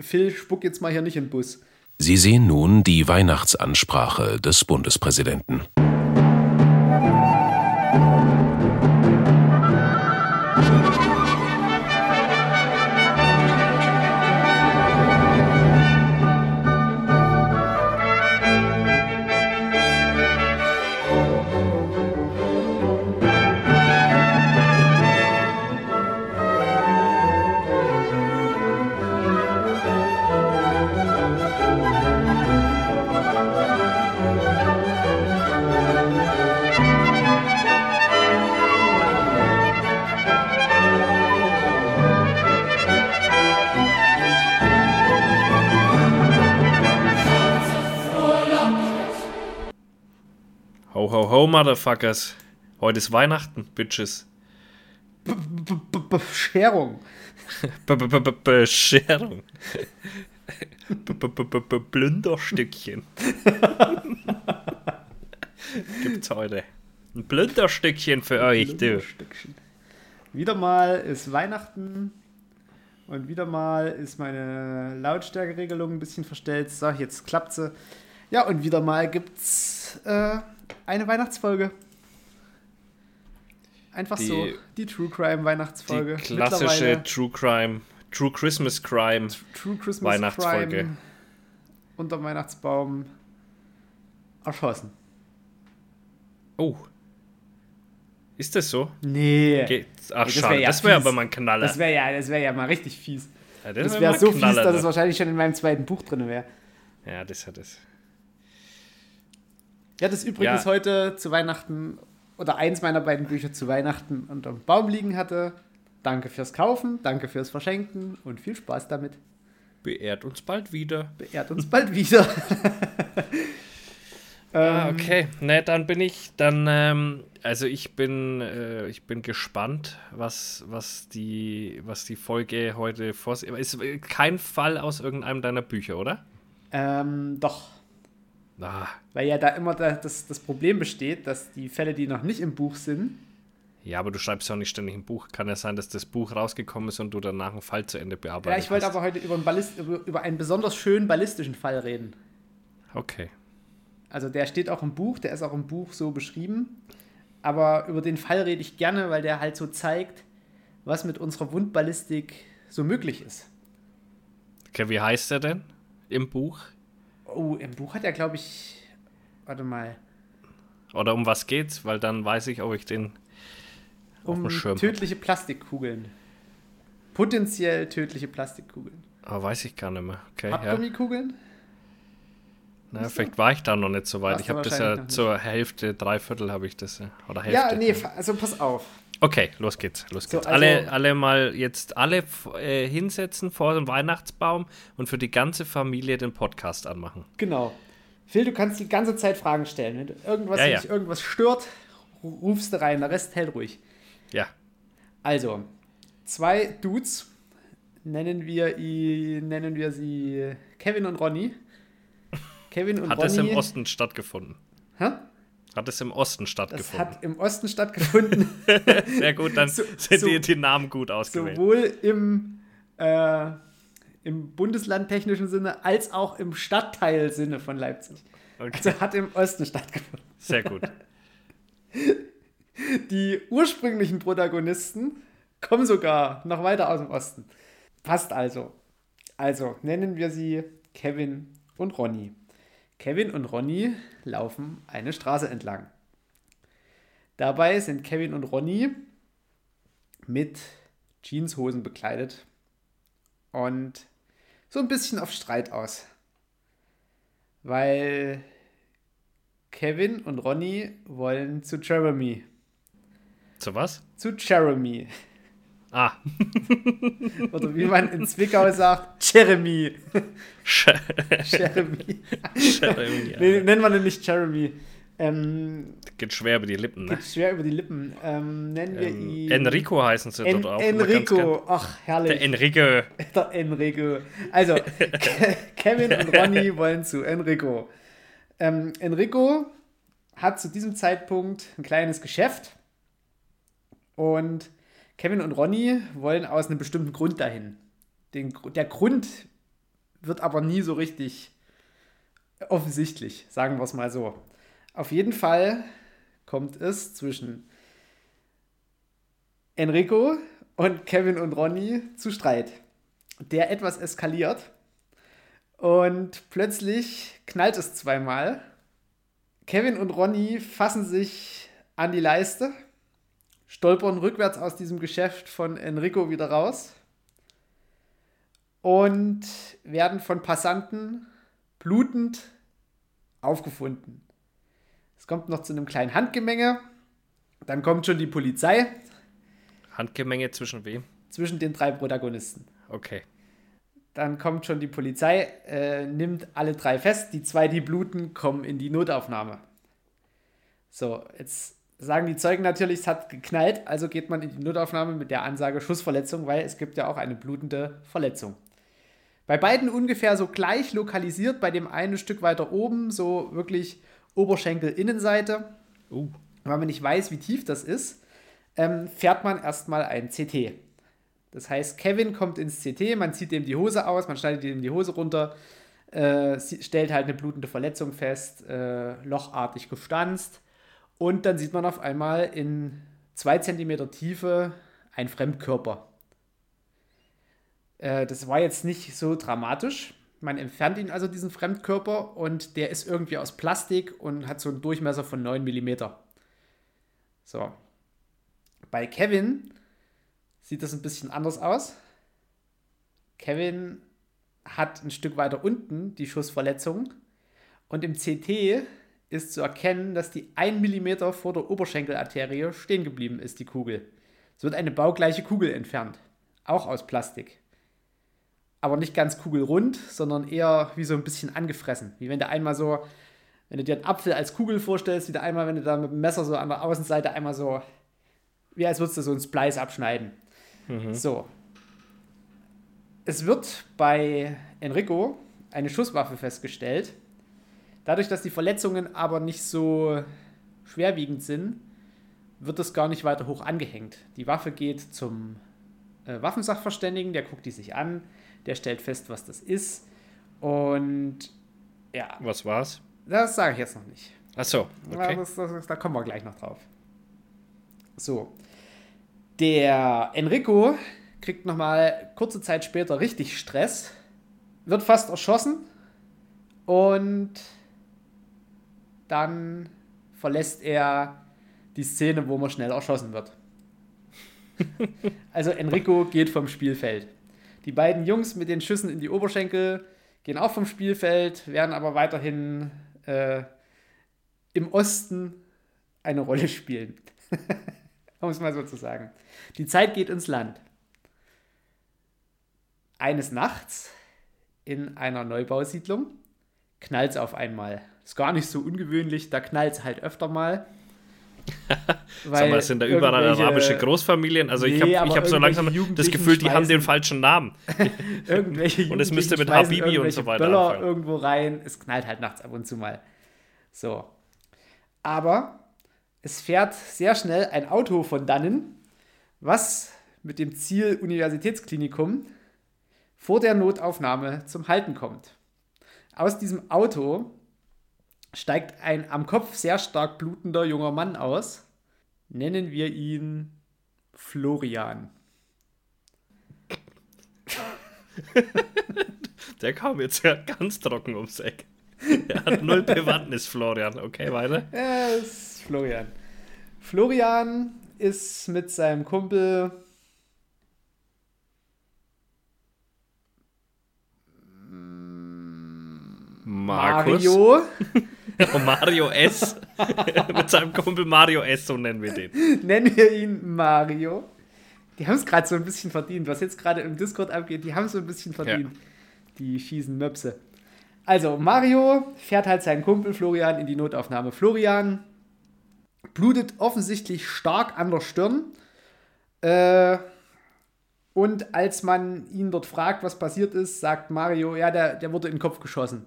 Phil, spuck jetzt mal hier nicht in den Bus. Sie sehen nun die Weihnachtsansprache des Bundespräsidenten. Motherfuckers. Heute ist Weihnachten, Bitches. B -b -b Bescherung. Bescherung. Blünderstückchen. Gibt's heute. Ein Blünderstückchen für euch, du. Stückchen. Wieder mal ist Weihnachten und wieder mal ist meine Lautstärkeregelung ein bisschen verstellt. So, jetzt klappt sie. Ja, und wieder mal gibt's äh, eine Weihnachtsfolge. Einfach Die- so, die True Crime Weihnachtsfolge. Die klassische True Crime, True Christmas Crime. True Christmas Weihnachtsfolge. Crime unter Weihnachtsbaum erschossen. Oh. Ist das so? Nee. Geht, ach, das wär schade. ja das wäre fies. aber mal ein Knaller. Das wäre ja, das wär ja mal richtig fies. ja, Das wär wäre mal so ein fies, Knaller, dass es da. wahrscheinlich schon in meinem zweiten Buch drin wäre. Ja, das hat es. Ja, das übrigens Ja. heute zu Weihnachten oder eins meiner beiden Bücher zu Weihnachten unterm Baum liegen hatte. Danke fürs Kaufen, danke fürs Verschenken und viel Spaß damit. Beehrt uns bald wieder. Beehrt uns bald wieder. Ah, Ähm, okay. Ne, dann bin ich, dann, ähm, also ich bin, äh, ich bin gespannt, was, was die, was die Folge heute vorsieht. Ist kein Fall aus irgendeinem deiner Bücher, oder? Ähm, doch, Ah, weil ja da immer da, das, das Problem besteht, dass die Fälle, die noch nicht im Buch sind, ja, aber du schreibst ja auch nicht ständig ein Buch. Kann ja sein, dass das Buch rausgekommen ist und du danach einen Fall zu Ende bearbeitest. ja, ich wollte aber heute über einen, Ballist, über, über einen besonders schönen ballistischen Fall reden. Okay. Also der steht auch im Buch, der ist auch im Buch so beschrieben. Aber über den Fall rede ich gerne, weil der halt so zeigt, was mit unserer Wundballistik so möglich ist. Okay, wie heißt er denn im Buch? Oh, im Buch hat er, glaube ich. Warte mal. Oder um was geht's? Weil dann weiß ich, ob ich den auf Um dem Schirm hab. tödliche Plastikkugeln. Potenziell tödliche Plastikkugeln. Aber weiß ich gar nicht mehr. Okay, ja. Pappgummikugeln? Na, vielleicht war ich da noch nicht so weit. Warst Ich habe das ja zur Hälfte, drei Viertel habe ich das. ja. Oder Hälfte. Ja, nee, also pass auf. Okay, los geht's. Los So, geht's. also- alle, alle mal jetzt alle äh, hinsetzen vor dem Weihnachtsbaum und für die ganze Familie den Podcast anmachen. Genau. Phil, du kannst die ganze Zeit Fragen stellen. Wenn irgendwas, Ja, ja. dich irgendwas stört, ru- rufst du rein. Der Rest hält ruhig. Ja. Also, zwei Dudes, nennen wir, ihn, nennen wir sie Kevin und Ronny. Kevin und Hat Ronny. es im Osten stattgefunden? Hä? Hat es im Osten Das stattgefunden? hat im Osten stattgefunden, Sehr gut, dann So- sind so- die, die Namen gut ausgewählt. sowohl im, äh, im bundeslandtechnischen Sinne als auch im Stadtteilsinne von Leipzig. Okay, Also hat im Osten stattgefunden. sehr gut. Die ursprünglichen Protagonisten kommen sogar noch weiter aus dem Osten. Passt also. Also nennen wir sie Kevin und Ronny. Kevin und Ronny laufen eine Straße entlang. Dabei sind Kevin und Ronny mit Jeanshosen bekleidet und so ein bisschen auf Streit aus. Weil Kevin und Ronny wollen zu Jeremy. Zu was? Zu Jeremy. Ah, Oder wie man in Zwickau sagt, Jeremy. Jeremy. Jeremy, ja. Nee, nennen wir den nicht Jeremy. Ähm, Geht schwer über die Lippen, ne? geht schwer über die Lippen. Ähm, nennen wir Ähm, ihn. Enrico heißen sie En dort auch. Enrico. Ach, herrlich. Der Enrico. Der Enrico. Also, Ke- Kevin und Ronny wollen zu Enrico. Ähm, Enrico hat zu diesem Zeitpunkt ein kleines Geschäft und Kevin und Ronny wollen aus einem bestimmten Grund dahin. Den, der Grund wird aber nie so richtig offensichtlich, sagen wir es mal so. Auf jeden Fall kommt es zwischen Enrico und Kevin und Ronny zu Streit, der etwas eskaliert und plötzlich knallt es zweimal. Kevin und Ronny fassen sich an die Leiste, stolpern rückwärts aus diesem Geschäft von Enrico wieder raus und werden von Passanten blutend aufgefunden. Es kommt noch zu einem kleinen Handgemenge. Dann kommt schon die Polizei. Handgemenge zwischen wem? Zwischen den drei Protagonisten. Okay. Dann kommt schon die Polizei, äh, nimmt alle drei fest. Die zwei, die bluten, kommen in die Notaufnahme. So, jetzt sagen die Zeugen natürlich, es hat geknallt, also geht man in die Notaufnahme mit der Ansage Schussverletzung, weil es gibt ja auch eine blutende Verletzung. Bei beiden ungefähr so gleich lokalisiert, bei dem einen ein Stück weiter oben, so wirklich Oberschenkel-Innenseite. Uh. Weil man nicht weiß, wie tief das ist, ähm, fährt man erstmal ein CT. Das heißt, Kevin kommt ins CT, man zieht ihm die Hose aus, man schneidet ihm die Hose runter, äh, stellt halt eine blutende Verletzung fest, äh, lochartig gestanzt. Und dann sieht man auf einmal in zwei Zentimeter Tiefe ein Fremdkörper. Äh, das war jetzt nicht so dramatisch. Man entfernt ihn also, diesen Fremdkörper, und der ist irgendwie aus Plastik und hat so einen Durchmesser von 9 mm. So. Bei Kevin sieht das ein bisschen anders aus. Kevin hat ein Stück weiter unten die Schussverletzung und im CT ist zu erkennen, dass die 1 mm vor der Oberschenkelarterie stehen geblieben ist, die Kugel. Es wird eine baugleiche Kugel entfernt, auch aus Plastik aber nicht ganz kugelrund, sondern eher wie so ein bisschen angefressen. Wie wenn du einmal so, wenn du dir einen Apfel als Kugel vorstellst, wie du einmal, wenn du da mit dem Messer so an der Außenseite einmal so, wie als würdest du so ein Splice abschneiden. Mhm. So. Es wird bei Enrico eine Schusswaffe festgestellt. Dadurch, dass die Verletzungen aber nicht so schwerwiegend sind, wird es gar nicht weiter hoch angehängt. Die Waffe geht zum äh, Waffensachverständigen, der guckt die sich an, der stellt fest, was das ist. Und ja. Was war's? Das sage ich jetzt noch nicht. Ach so, okay. Das, das, das, da kommen wir gleich noch drauf. So. Der Enrico kriegt nochmal kurze Zeit später richtig Stress, wird fast erschossen und dann verlässt er die Szene, wo man schnell erschossen wird. also Enrico geht vom Spielfeld. Die beiden Jungs mit den Schüssen in die Oberschenkel gehen auch vom Spielfeld, werden aber weiterhin äh, im Osten eine Rolle spielen. um es mal so zu sagen. Die Zeit geht ins Land. Eines Nachts in einer Neubausiedlung knallt es auf einmal. Ist gar nicht so ungewöhnlich, da knallt es halt öfter mal. Sag mal, sind da überall arabische Großfamilien? Also nee, ich habe hab so langsam das Gefühl, die haben den falschen Namen. irgendwelche Und es müsste mit Habibi und so weiter Böller anfangen. irgendwo rein. Es knallt halt nachts ab und zu mal. So. Aber es fährt sehr schnell ein Auto von dannen, was mit dem Ziel Universitätsklinikum vor der Notaufnahme zum Halten kommt. Aus diesem Auto steigt ein am Kopf sehr stark blutender junger Mann aus. Nennen wir ihn Florian. Der kam jetzt ja ganz trocken ums Eck. Er hat null Bewandtnis, Florian. Okay, weiter. Ja, ist Florian. Florian ist mit seinem Kumpel Markus. Mario Mario S. Mit seinem Kumpel Mario S, so nennen wir den. Nennen wir ihn Mario. Die haben es gerade so ein bisschen verdient. Was jetzt gerade im Discord abgeht, die haben es so ein bisschen verdient. Ja. Die schießen Möpse. Also, Mario fährt halt seinen Kumpel Florian in die Notaufnahme. Florian blutet offensichtlich stark an der Stirn. Äh, und als man ihn dort fragt, was passiert ist, sagt Mario, ja, der, der wurde in den Kopf geschossen.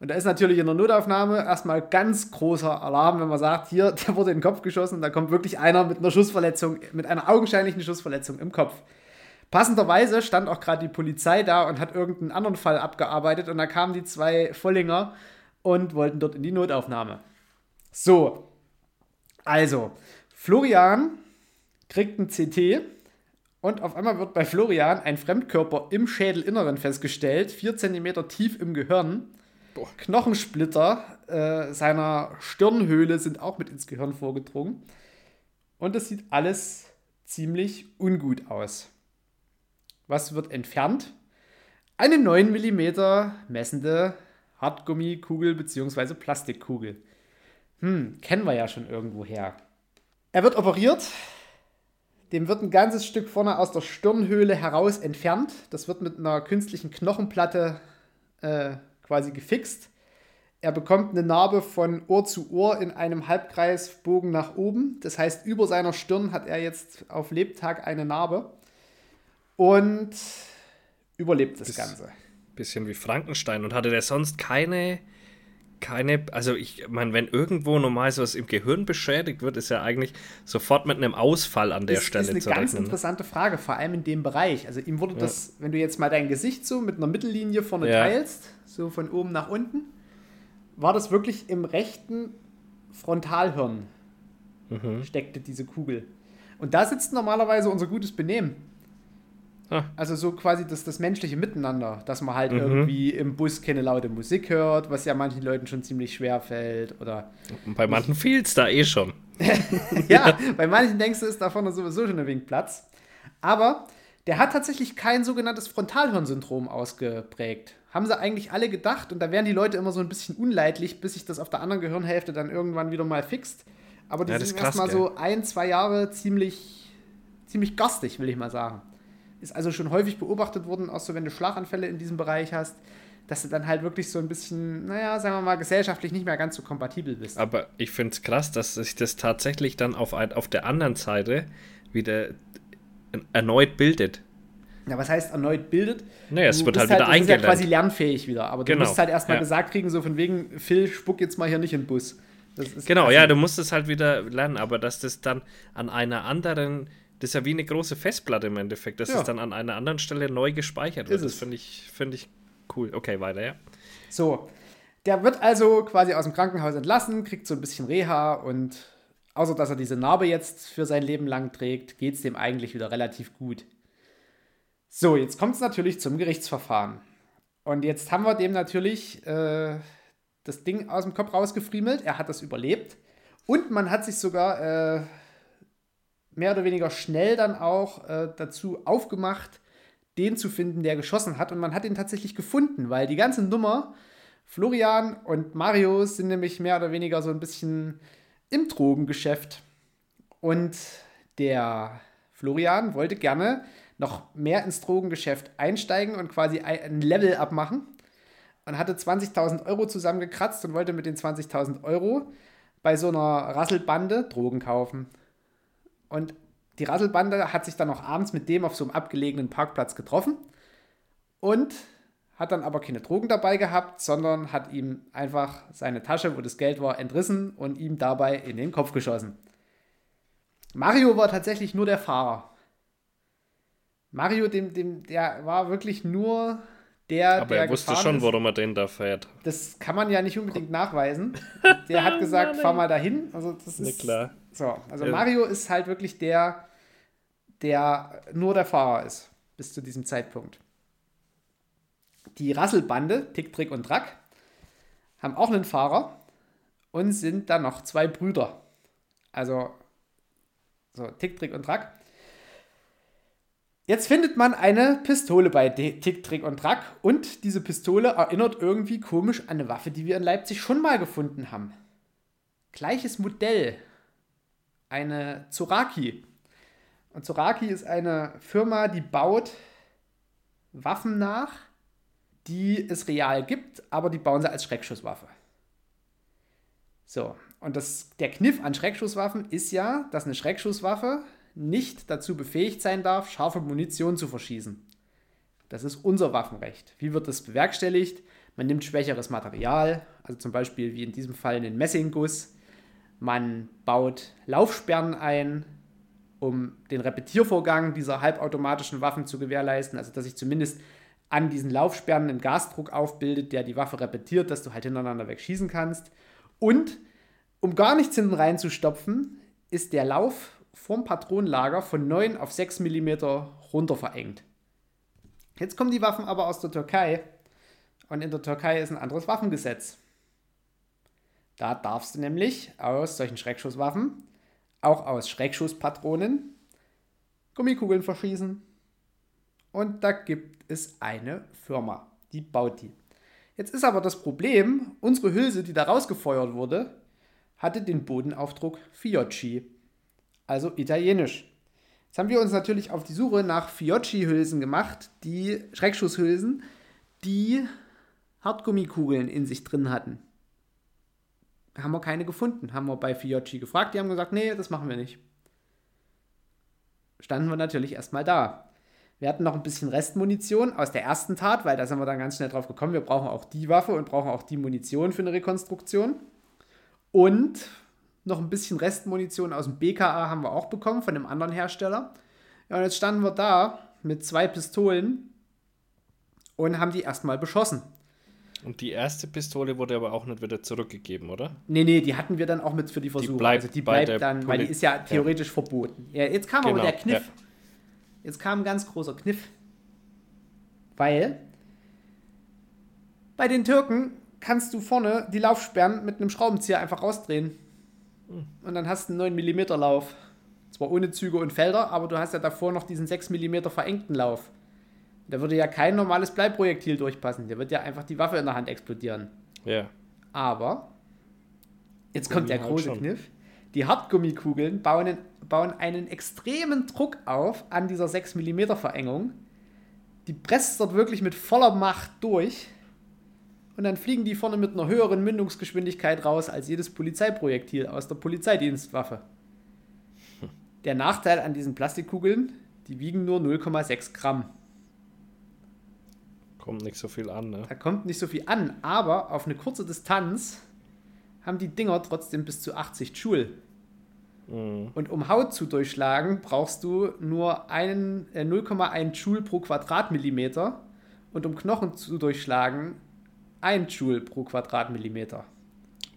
Und da ist natürlich in der Notaufnahme erstmal ganz großer Alarm, wenn man sagt, hier, der wurde in den Kopf geschossen, da kommt wirklich einer mit einer Schussverletzung, mit einer augenscheinlichen Schussverletzung im Kopf. Passenderweise stand auch gerade die Polizei da und hat irgendeinen anderen Fall abgearbeitet und da kamen die zwei Vollinger und wollten dort in die Notaufnahme. So, also, Florian kriegt ein CT und auf einmal wird bei Florian ein Fremdkörper im Schädelinneren festgestellt, 4 cm tief im Gehirn. Boah. Knochensplitter äh, seiner Stirnhöhle sind auch mit ins Gehirn vorgedrungen. Und es sieht alles ziemlich ungut aus. Was wird entfernt? Eine 9 mm messende Hartgummikugel bzw. Plastikkugel. Hm, kennen wir ja schon irgendwo her. Er wird operiert. Dem wird ein ganzes Stück vorne aus der Stirnhöhle heraus entfernt. Das wird mit einer künstlichen Knochenplatte äh, quasi gefixt. Er bekommt eine Narbe von Ohr zu Ohr in einem Halbkreisbogen nach oben. Das heißt, über seiner Stirn hat er jetzt auf Lebtag eine Narbe und überlebt das Biss, Ganze. Bisschen wie Frankenstein. Und hatte der sonst keine, keine, also ich meine, wenn irgendwo normal sowas im Gehirn beschädigt wird, ist ja eigentlich sofort mit einem Ausfall an der das Stelle zu Das ist eine ganz rechnen. interessante Frage, vor allem in dem Bereich. Also ihm wurde ja. das, wenn du jetzt mal dein Gesicht so mit einer Mittellinie vorne ja. teilst, so von oben nach unten, war das wirklich im rechten Frontalhirn mhm. steckte diese Kugel. Und da sitzt normalerweise unser gutes Benehmen. Ah. Also so quasi das, das menschliche Miteinander, dass man halt mhm. irgendwie im Bus keine laute Musik hört, was ja manchen Leuten schon ziemlich schwer fällt. Oder Und bei manchen fehlt es da eh schon. ja, bei manchen denkst du, ist da vorne sowieso schon ein wenig Platz. Aber der hat tatsächlich kein sogenanntes Frontalhirnsyndrom ausgeprägt. Haben sie eigentlich alle gedacht und da wären die Leute immer so ein bisschen unleidlich, bis sich das auf der anderen Gehirnhälfte dann irgendwann wieder mal fixt. Aber die ja, sind erstmal so ein, zwei Jahre ziemlich, ziemlich garstig, will ich mal sagen. Ist also schon häufig beobachtet worden, auch so wenn du Schlaganfälle in diesem Bereich hast, dass du dann halt wirklich so ein bisschen, naja, sagen wir mal, gesellschaftlich nicht mehr ganz so kompatibel bist. Aber ich finde es krass, dass sich das tatsächlich dann auf, ein, auf der anderen Seite wieder erneut bildet. Ja, was heißt erneut bildet? Naja, es wird halt wieder halt, eingelernt. ja quasi lernfähig wieder. Aber du genau. musst halt erstmal ja. gesagt kriegen, so von wegen, Phil, spuck jetzt mal hier nicht in den Bus. genau, ja, du musst es halt wieder lernen, aber dass das dann an einer anderen das ist ja wie eine große Festplatte im Endeffekt, dass ja. es dann an einer anderen Stelle neu gespeichert wird. Ist das finde ich, find ich cool. Okay, weiter, ja. So, der wird also quasi aus dem Krankenhaus entlassen, kriegt so ein bisschen Reha und außer dass er diese Narbe jetzt für sein Leben lang trägt, geht es dem eigentlich wieder relativ gut. So, jetzt kommt es natürlich zum Gerichtsverfahren. Und jetzt haben wir dem natürlich äh, das Ding aus dem Kopf rausgefriemelt. Er hat das überlebt. Und man hat sich sogar äh, mehr oder weniger schnell dann auch äh, dazu aufgemacht, den zu finden, der geschossen hat. Und man hat ihn tatsächlich gefunden, weil die ganze Nummer, Florian und Mario sind nämlich mehr oder weniger so ein bisschen im Drogengeschäft. Und der Florian wollte gerne noch mehr ins Drogengeschäft einsteigen und quasi ein Level abmachen. Und hatte 20.000 Euro zusammengekratzt und wollte mit den 20.000 Euro bei so einer Rasselbande Drogen kaufen. Und die Rasselbande hat sich dann noch abends mit dem auf so einem abgelegenen Parkplatz getroffen und hat dann aber keine Drogen dabei gehabt, sondern hat ihm einfach seine Tasche, wo das Geld war, entrissen und ihm dabei in den Kopf geschossen. Mario war tatsächlich nur der Fahrer. Mario, dem, dem, der war wirklich nur der, Aber der er wusste schon, ist. warum er den da fährt. Das kann man ja nicht unbedingt nachweisen. Der hat gesagt, fahr mal dahin. Also das ist, klar. So, also ja. Mario ist halt wirklich der, der nur der Fahrer ist, bis zu diesem Zeitpunkt. Die Rasselbande, Tick, Trick und Track, haben auch einen Fahrer und sind dann noch zwei Brüder. Also, so, Tick, Trick und Track. Jetzt findet man eine Pistole bei Tick, Trick und Track und diese Pistole erinnert irgendwie komisch an eine Waffe, die wir in Leipzig schon mal gefunden haben. Gleiches Modell, eine Zoraki. Und Zoraki ist eine Firma, die baut Waffen nach, die es real gibt, aber die bauen sie als Schreckschusswaffe. So, und das, der Kniff an Schreckschusswaffen ist ja, dass eine Schreckschusswaffe nicht dazu befähigt sein darf, scharfe Munition zu verschießen. Das ist unser Waffenrecht. Wie wird das bewerkstelligt? Man nimmt schwächeres Material, also zum Beispiel wie in diesem Fall einen Messingguss, man baut Laufsperren ein um den Repetiervorgang dieser halbautomatischen Waffen zu gewährleisten, also dass sich zumindest an diesen Laufsperren ein Gasdruck aufbildet, der die Waffe repetiert, dass du halt hintereinander wegschießen kannst. Und um gar nichts hinten reinzustopfen, ist der Lauf vom Patronenlager von 9 auf 6 mm runter verengt. Jetzt kommen die Waffen aber aus der Türkei und in der Türkei ist ein anderes Waffengesetz. Da darfst du nämlich aus solchen Schreckschusswaffen, auch aus Schreckschusspatronen, Gummikugeln verschießen. Und da gibt es eine Firma, die baut die. Jetzt ist aber das Problem, unsere Hülse, die da rausgefeuert wurde, hatte den Bodenaufdruck Fiocchi, also italienisch. Jetzt haben wir uns natürlich auf die Suche nach Fiocchi-Hülsen gemacht, die Schreckschusshülsen, die Hartgummikugeln in sich drin hatten. Haben wir keine gefunden. Haben wir bei Fiocchi gefragt, die haben gesagt, nee, das machen wir nicht. Standen wir natürlich erstmal da. Wir hatten noch ein bisschen Restmunition aus der ersten Tat, weil da sind wir dann ganz schnell drauf gekommen, wir brauchen auch die Waffe und brauchen auch die Munition für eine Rekonstruktion. Und noch ein bisschen Restmunition aus dem BKA haben wir auch bekommen von einem anderen Hersteller. Ja, und jetzt standen wir da mit zwei Pistolen und haben die erstmal beschossen. Und die erste Pistole wurde aber auch nicht wieder zurückgegeben, oder? Nee, nee, die hatten wir dann auch mit für die Versuche. Die bleibt, also die bleibt dann, Poli weil die ist ja theoretisch ja. verboten. Ja, jetzt kam genau, aber der Kniff. Ja. Jetzt kam ein ganz großer Kniff. Weil bei den Türken kannst du vorne die Laufsperren mit einem Schraubenzieher einfach rausdrehen. Und dann hast du einen 9 mm Lauf. Zwar ohne Züge und Felder, aber du hast ja davor noch diesen 6 mm verengten Lauf. Da würde ja kein normales Bleiprojektil durchpassen. Der wird ja einfach die Waffe in der Hand explodieren. Ja. Aber, jetzt kommt der große halt Kniff. Die Hartgummikugeln bauen, bauen einen extremen Druck auf an dieser 6 mm Verengung. Die presst dort wirklich mit voller Macht durch. Und dann fliegen die vorne mit einer höheren Mündungsgeschwindigkeit raus als jedes Polizeiprojektil aus der Polizeidienstwaffe. Der Nachteil an diesen Plastikkugeln, die wiegen nur 0,6 Gramm. Kommt nicht so viel an, ne? Da kommt nicht so viel an, aber auf eine kurze Distanz haben die Dinger trotzdem bis zu 80 Joule. Mhm. Und um Haut zu durchschlagen, brauchst du nur äh, 0,1 Joule pro Quadratmillimeter. Und um Knochen zu durchschlagen, 1 Joule pro Quadratmillimeter.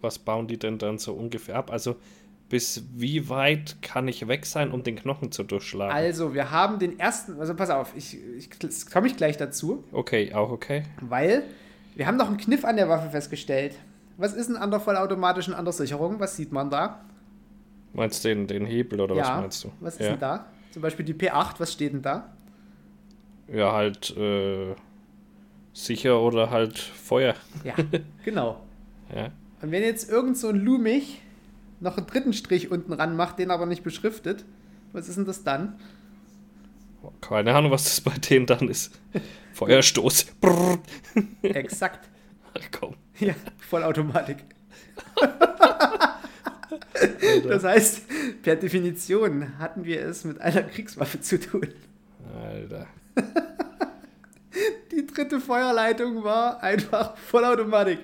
Was bauen die denn dann so ungefähr ab? Also bis wie weit kann ich weg sein, um den Knochen zu durchschlagen? Also, wir haben den ersten, also pass auf, ich, ich komme ich gleich dazu. Okay, auch okay. Weil wir haben noch einen Kniff an der Waffe festgestellt. Was ist denn an der vollautomatischen an der Sicherung? Was sieht man da? Meinst du den, den Hebel oder ja, was meinst du? Was ist ja. denn da? Zum Beispiel die P8, was steht denn da? Ja, halt äh, sicher oder halt Feuer. Ja, genau. ja. Und wenn jetzt irgend so ein Lumich noch einen dritten Strich unten ran macht, den aber nicht beschriftet, was ist denn das dann? Keine Ahnung, was das bei denen dann ist. Feuerstoß. Exakt. Ach komm. Ja, Vollautomatik. das heißt, per Definition hatten wir es mit einer Kriegswaffe zu tun. Alter. Dritte Feuerleitung war einfach Vollautomatik.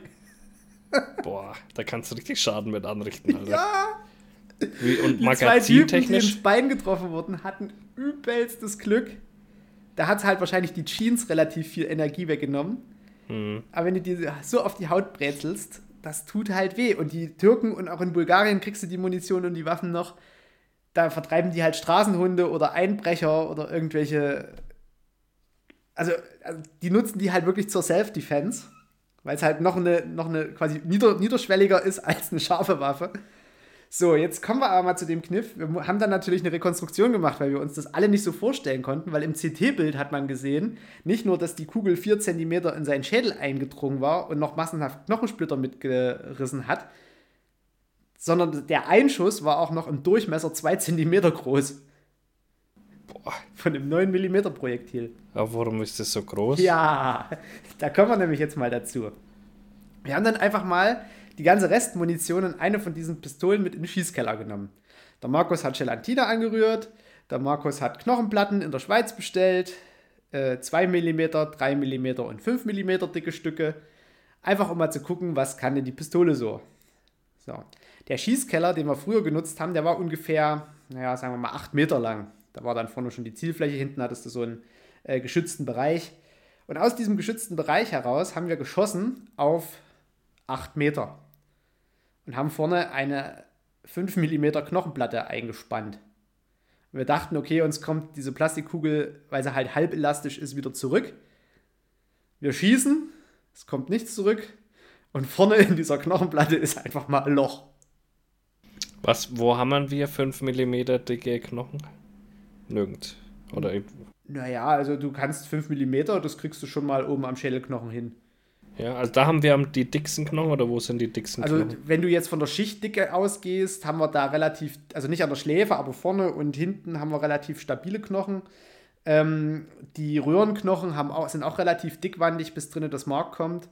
Boah, da kannst du richtig Schaden mit anrichten, Alter. Ja! Wie, und die zwei Typen, die ins Bein getroffen wurden, hatten übelstes Glück. Da hat es halt wahrscheinlich die Jeans relativ viel Energie weggenommen. Mhm. Aber wenn du die so auf die Haut brezelst, das tut halt weh. Und die Türken und auch in Bulgarien kriegst du die Munition und die Waffen noch. Da vertreiben die halt Straßenhunde oder Einbrecher oder irgendwelche. Also, also die nutzen die halt wirklich zur Self-Defense. Weil es halt noch eine, noch eine quasi nieder, niederschwelliger ist als eine scharfe Waffe. So, jetzt kommen wir aber mal zu dem Kniff. Wir haben dann natürlich eine Rekonstruktion gemacht, weil wir uns das alle nicht so vorstellen konnten, weil im CT-Bild hat man gesehen, nicht nur, dass die Kugel 4 cm in seinen Schädel eingedrungen war und noch massenhaft Knochensplitter mitgerissen hat, sondern der Einschuss war auch noch im Durchmesser 2 cm groß. Boah. Von dem 9 mm Projektil. Aber warum ist das so groß? Ja, da kommen wir nämlich jetzt mal dazu. Wir haben dann einfach mal die ganze Restmunition in eine von diesen Pistolen mit in den Schießkeller genommen. Der Markus hat Gelatine angerührt, der Markus hat Knochenplatten in der Schweiz bestellt, äh, 2 mm, 3 mm und 5 mm dicke Stücke. Einfach um mal zu gucken, was kann denn die Pistole so. So. Der Schießkeller, den wir früher genutzt haben, der war ungefähr naja, sagen wir mal, acht Meter lang. Da war dann vorne schon die Zielfläche, hinten hattest du so einen äh, geschützten Bereich. Und aus diesem geschützten Bereich heraus haben wir geschossen auf acht Meter und haben vorne eine 5 mm Knochenplatte eingespannt. wir dachten, okay, uns kommt diese Plastikkugel, weil sie halt halb elastisch ist, wieder zurück. Wir schießen, es kommt nichts zurück und vorne in dieser Knochenplatte ist einfach mal ein Loch. Was, wo haben wir 5 mm dicke Knochen? Nirgends. Oder. Naja, also du kannst 5 mm, das kriegst du schon mal oben am Schädelknochen hin. Ja, also da haben wir die dicksten Knochen oder wo sind die dicksten also, Knochen? Also wenn du jetzt von der Schichtdicke ausgehst, haben wir da relativ, also nicht an der Schläfe, aber vorne und hinten haben wir relativ stabile Knochen. Ähm, die Röhrenknochen haben auch, sind auch relativ dickwandig, bis drinnen das Mark kommt.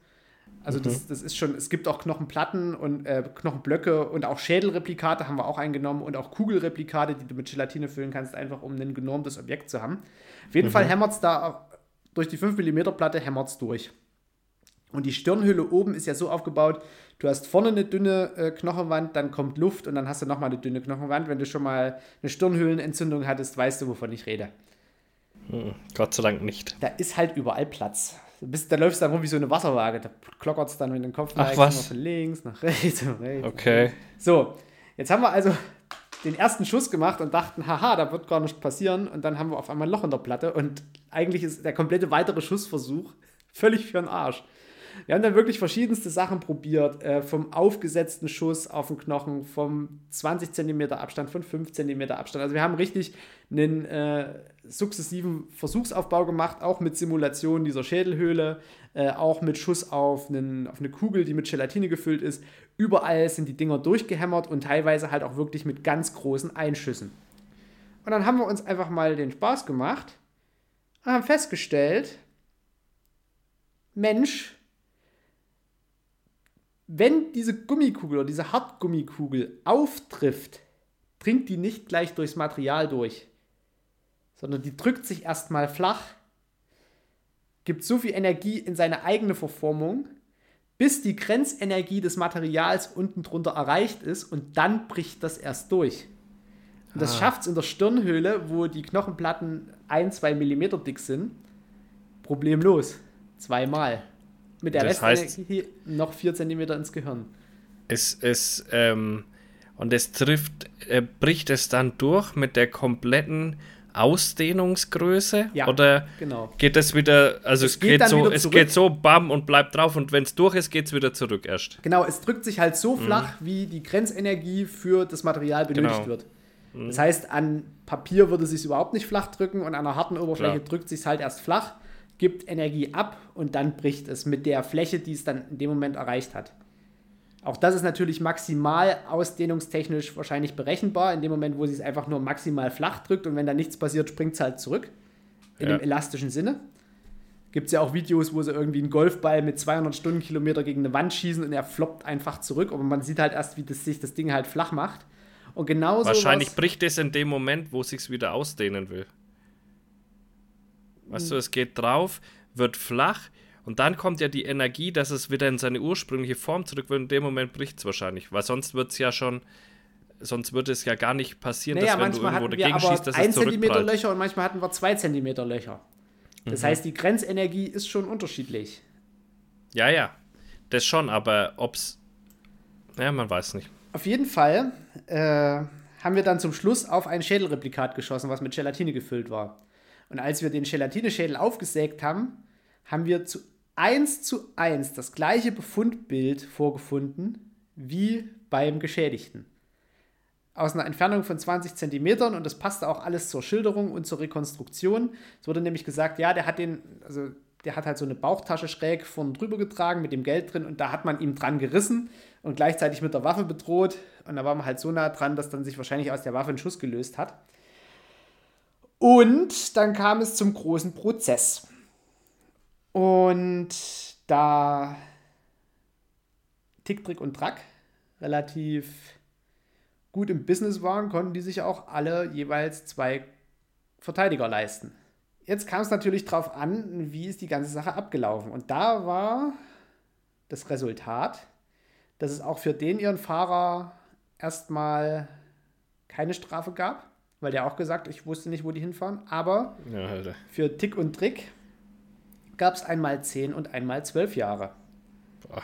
Also mhm. das, das ist schon, es gibt auch Knochenplatten und äh, Knochenblöcke und auch Schädelreplikate haben wir auch eingenommen und auch Kugelreplikate, die du mit Gelatine füllen kannst, einfach um ein genormtes Objekt zu haben. Auf jeden mhm. Fall hämmert es da durch die 5 mm Platte hämmert es durch. Und die Stirnhülle oben ist ja so aufgebaut, du hast vorne eine dünne äh, Knochenwand, dann kommt Luft und dann hast du nochmal eine dünne Knochenwand. Wenn du schon mal eine Stirnhöhlenentzündung hattest, weißt du, wovon ich rede. Hm, Gott sei Dank nicht. Da ist halt überall Platz. Bist, da läufst du dann rum wie so eine Wasserwaage. Da klockert es dann mit dem Kopf Ach, neigst, was? von links nach rechts und rechts. Okay. So, jetzt haben wir also den ersten Schuss gemacht und dachten, haha, da wird gar nichts passieren. Und dann haben wir auf einmal ein Loch in der Platte und eigentlich ist der komplette weitere Schussversuch völlig für den Arsch. Wir haben dann wirklich verschiedenste Sachen probiert, äh, vom aufgesetzten Schuss auf den Knochen, vom 20 cm Abstand, von 5 cm Abstand. Also wir haben richtig einen äh, sukzessiven Versuchsaufbau gemacht, auch mit Simulation dieser Schädelhöhle, äh, auch mit Schuss auf, einen, auf eine Kugel, die mit Gelatine gefüllt ist. Überall sind die Dinger durchgehämmert und teilweise halt auch wirklich mit ganz großen Einschüssen. Und dann haben wir uns einfach mal den Spaß gemacht und haben festgestellt, Mensch, wenn diese Gummikugel oder diese Hartgummikugel auftrifft, dringt die nicht gleich durchs Material durch, sondern die drückt sich erstmal flach, gibt so viel Energie in seine eigene Verformung, bis die Grenzenergie des Materials unten drunter erreicht ist und dann bricht das erst durch. Und das ah. schafft es in der Stirnhöhle, wo die Knochenplatten ein, zwei Millimeter dick sind, problemlos. Zweimal. Mit der das Restenergie heißt, noch 4 cm ins Gehirn. Es, es, ähm, und es trifft, äh, bricht es dann durch mit der kompletten Ausdehnungsgröße? Ja, oder genau. geht es wieder, also es, es geht, geht so, es geht so bam und bleibt drauf und wenn es durch ist, geht es wieder zurück erst. Genau, es drückt sich halt so mhm. flach, wie die Grenzenergie für das Material benötigt genau. wird. Mhm. Das heißt, an Papier würde es sich überhaupt nicht flach drücken und an einer harten Oberfläche Klar. drückt es sich halt erst flach gibt Energie ab und dann bricht es mit der Fläche, die es dann in dem Moment erreicht hat. Auch das ist natürlich maximal ausdehnungstechnisch wahrscheinlich berechenbar, in dem Moment, wo sie es einfach nur maximal flach drückt und wenn da nichts passiert, springt es halt zurück. In ja. dem elastischen Sinne. Gibt es ja auch Videos, wo sie irgendwie einen Golfball mit 200 Stundenkilometer gegen eine Wand schießen und er floppt einfach zurück. Aber man sieht halt erst, wie das, sich das Ding halt flach macht. Und genauso. Wahrscheinlich bricht es in dem Moment, wo es sich wieder ausdehnen will. Weißt du, es geht drauf, wird flach und dann kommt ja die Energie, dass es wieder in seine ursprüngliche Form zurück wird. In dem Moment bricht es wahrscheinlich, weil sonst wird es ja schon, sonst würde es ja gar nicht passieren, naja, dass wenn du irgendwo dagegen schießt, dass es zurückprallt. Löcher und manchmal hatten wir 2 cm Löcher. Das mhm. heißt, die Grenzenergie ist schon unterschiedlich. Ja, ja, das schon, aber ob es, ja, man weiß nicht. Auf jeden Fall äh, haben wir dann zum Schluss auf ein Schädelreplikat geschossen, was mit Gelatine gefüllt war. Und als wir den Gelatineschädel aufgesägt haben, haben wir zu 1 zu 1 das gleiche Befundbild vorgefunden wie beim Geschädigten. Aus einer Entfernung von 20 Zentimetern und das passte auch alles zur Schilderung und zur Rekonstruktion. Es wurde nämlich gesagt, ja, der hat den, also der hat halt so eine Bauchtasche schräg vorne drüber getragen mit dem Geld drin und da hat man ihm dran gerissen und gleichzeitig mit der Waffe bedroht. Und da war man halt so nah dran, dass dann sich wahrscheinlich aus der Waffe ein Schuss gelöst hat. Und dann kam es zum großen Prozess. Und da Tick, Trick und Track relativ gut im Business waren, konnten die sich auch alle jeweils zwei Verteidiger leisten. Jetzt kam es natürlich darauf an, wie ist die ganze Sache abgelaufen. Und da war das Resultat, dass es auch für den ihren Fahrer erstmal keine Strafe gab, weil der auch gesagt, ich wusste nicht, wo die hinfahren. Aber Ja, für Tick und Trick gab es einmal 10 und einmal 12 Jahre. Boah.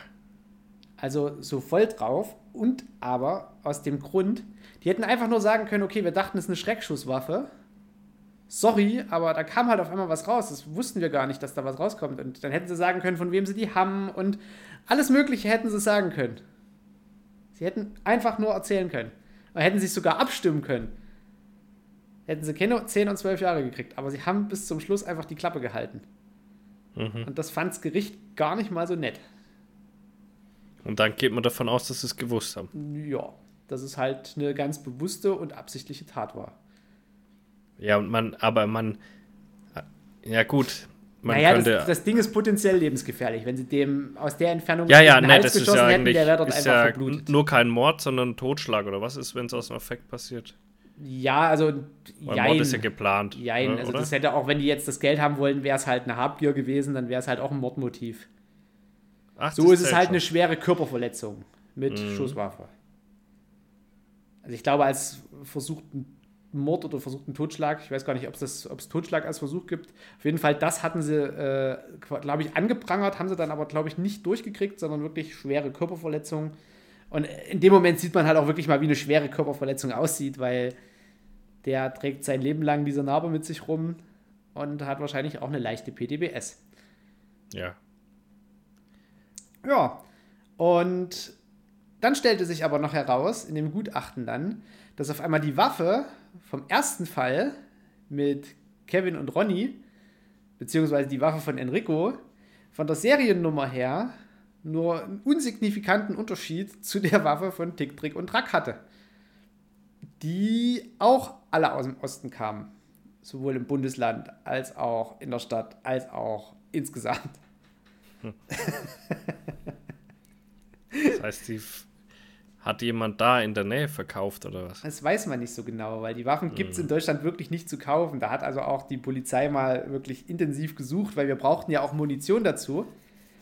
Also so voll drauf und aber aus dem Grund, die hätten einfach nur sagen können, okay, wir dachten, es ist eine Schreckschusswaffe. Sorry, aber da kam halt auf einmal was raus. Das wussten wir gar nicht, dass da was rauskommt. Und dann hätten sie sagen können, von wem sie die haben und alles Mögliche hätten sie sagen können. Sie hätten einfach nur erzählen können. Und hätten sich sogar abstimmen können. Hätten sie keine 10 und 12 Jahre gekriegt. Aber sie haben bis zum Schluss einfach die Klappe gehalten. Mhm. Und das fand das Gericht gar nicht mal so nett. Und dann geht man davon aus, dass sie es gewusst haben. Ja, dass es halt eine ganz bewusste und absichtliche Tat war. Ja, und man, aber man, ja gut, man naja, könnte, das, das Ding ist potenziell lebensgefährlich. Wenn sie dem aus der Entfernung ja, ja, den das ist ja hätten, der wäre dort ist einfach ja verblutet. nur kein Mord, sondern ein Totschlag, oder was ist, wenn es aus dem Effekt passiert? Ja, also, Weil jein. Mord ist ja geplant. jein. ne, Also, oder? das hätte auch, wenn die jetzt das Geld haben wollen, wäre es halt eine Habgier gewesen, dann wäre es halt auch ein Mordmotiv. Ach, So ist es halt schon. eine schwere Körperverletzung mit Mhm. Schusswaffe. Also, ich glaube, als versuchten Mord oder versuchten Totschlag, ich weiß gar nicht, ob es das- ob es Totschlag als Versuch gibt. Auf jeden Fall, das hatten sie, äh, glaube ich, angeprangert, haben sie dann aber, glaube ich, nicht durchgekriegt, sondern wirklich schwere Körperverletzungen. Und in dem Moment sieht man halt auch wirklich mal, wie eine schwere Körperverletzung aussieht, weil der trägt sein Leben lang diese Narbe mit sich rum und hat wahrscheinlich auch eine leichte PTBS. Ja. Ja, und dann stellte sich aber noch heraus, in dem Gutachten dann, dass auf einmal die Waffe vom ersten Fall mit Kevin und Ronny, beziehungsweise die Waffe von Enrico, von der Seriennummer her nur einen unsignifikanten Unterschied zu der Waffe von Tick, Trick und Track hatte. Die auch alle aus dem Osten kamen. Sowohl im Bundesland als auch in der Stadt, als auch insgesamt. Das heißt, die hat jemand da in der Nähe verkauft, oder was? Das weiß man nicht so genau, weil die Waffen gibt es in Deutschland wirklich nicht zu kaufen. Da hat also auch die Polizei mal wirklich intensiv gesucht, weil wir brauchten ja auch Munition dazu.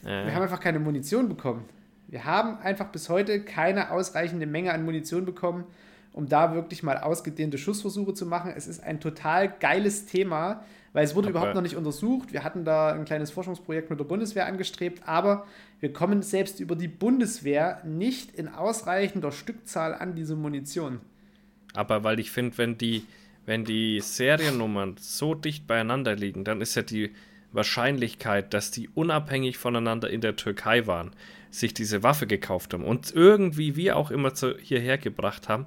Wir Äh, haben einfach keine Munition bekommen. Wir haben einfach bis heute keine ausreichende Menge an Munition bekommen, um da wirklich mal ausgedehnte Schussversuche zu machen. Es ist ein total geiles Thema, weil es wurde Aber- überhaupt noch nicht untersucht. Wir hatten da ein kleines Forschungsprojekt mit der Bundeswehr angestrebt, aber wir kommen selbst über die Bundeswehr nicht in ausreichender Stückzahl an diese Munition. aber weil ich finde, wenn die, wenn die Seriennummern so dicht beieinander liegen, dann ist ja die Wahrscheinlichkeit, dass die unabhängig voneinander in der Türkei waren, sich diese Waffe gekauft haben und irgendwie, wie auch immer, zu, hierher gebracht haben,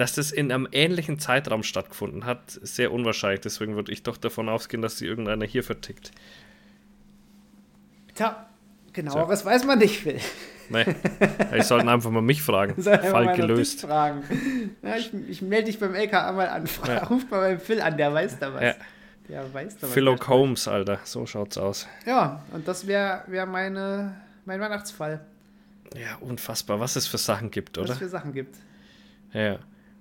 dass das in einem ähnlichen Zeitraum stattgefunden hat, sehr unwahrscheinlich. Deswegen würde ich doch davon ausgehen, dass die irgendeiner hier vertickt. Tja, genaueres weiß man nicht, Phil. Nee, ich sollte einfach mal mich fragen. Fall gelöst. Fragen. Ja, ich, ich melde dich beim LKA mal an. Ja. Ruf mal beim Phil an, der weiß da was. Ja. Der weiß da was. Philo Combs, Alter, so schaut's aus. Ja, und das wäre wär meine, mein Weihnachtsfall, Ja, unfassbar, was es für Sachen gibt, was oder? es für Sachen gibt. Ja.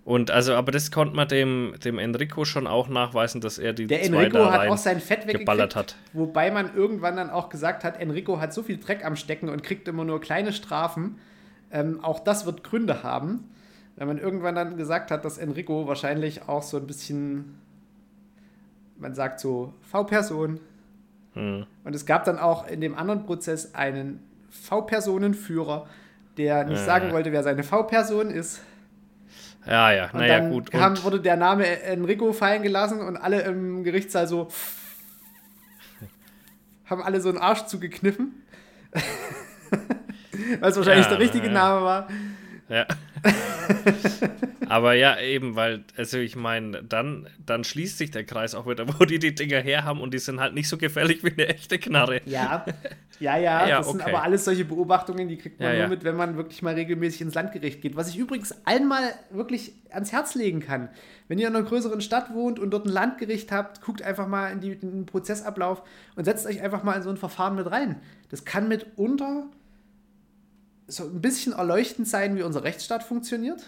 Und also, aber das konnte man dem, dem Enrico schon auch nachweisen, dass er die Der Enrico hat auch sein Fett geballert weggekriegt, hat. wobei man irgendwann dann auch gesagt hat, Enrico hat so viel Dreck am Stecken und kriegt immer nur kleine Strafen. Ähm, auch das wird Gründe haben, weil man irgendwann dann gesagt hat, dass Enrico wahrscheinlich auch so ein bisschen, man sagt so, V-Person. Hm. Und es gab dann auch in dem anderen Prozess einen V-Personenführer, der nicht Äh. sagen wollte, wer seine V-Person ist. Ja, ja, Und naja, gut. Und, wurde der Name Enrico fallen gelassen und alle im Gerichtssaal so haben alle so einen Arsch zugekniffen. Weil es wahrscheinlich Ja, der richtige ja. Name war. ja. aber ja, eben, weil, also ich meine, dann, dann schließt sich der Kreis auch wieder, wo die die Dinger her haben und die sind halt nicht so gefährlich wie eine echte Knarre. Ja, ja, ja. Ja, das sind okay. aber alles solche Beobachtungen, die kriegt man Ja, nur ja. mit, wenn man wirklich mal regelmäßig ins Landgericht geht. Was ich übrigens allen mal wirklich ans Herz legen kann. Wenn ihr in einer größeren Stadt wohnt und dort ein Landgericht habt, guckt einfach mal in, die, in den Prozessablauf und setzt euch einfach mal in so ein Verfahren mit rein. Das kann mitunter so ein bisschen erleuchtend sein, wie unser Rechtsstaat funktioniert.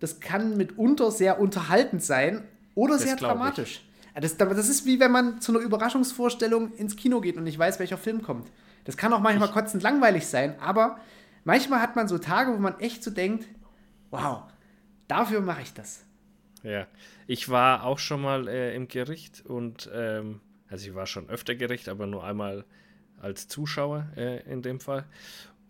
Das kann mitunter sehr unterhaltend sein oder Das sehr ich. dramatisch. Das, das ist wie wenn man zu einer Überraschungsvorstellung ins Kino geht und nicht weiß, welcher Film kommt. Das kann auch manchmal kotzend langweilig sein, aber manchmal hat man so Tage, wo man echt so denkt, wow, Dafür mache ich das. Ja, ich war auch schon mal äh, im Gericht und, ähm, also ich war schon öfter Gericht, aber nur einmal als Zuschauer äh, in dem Fall.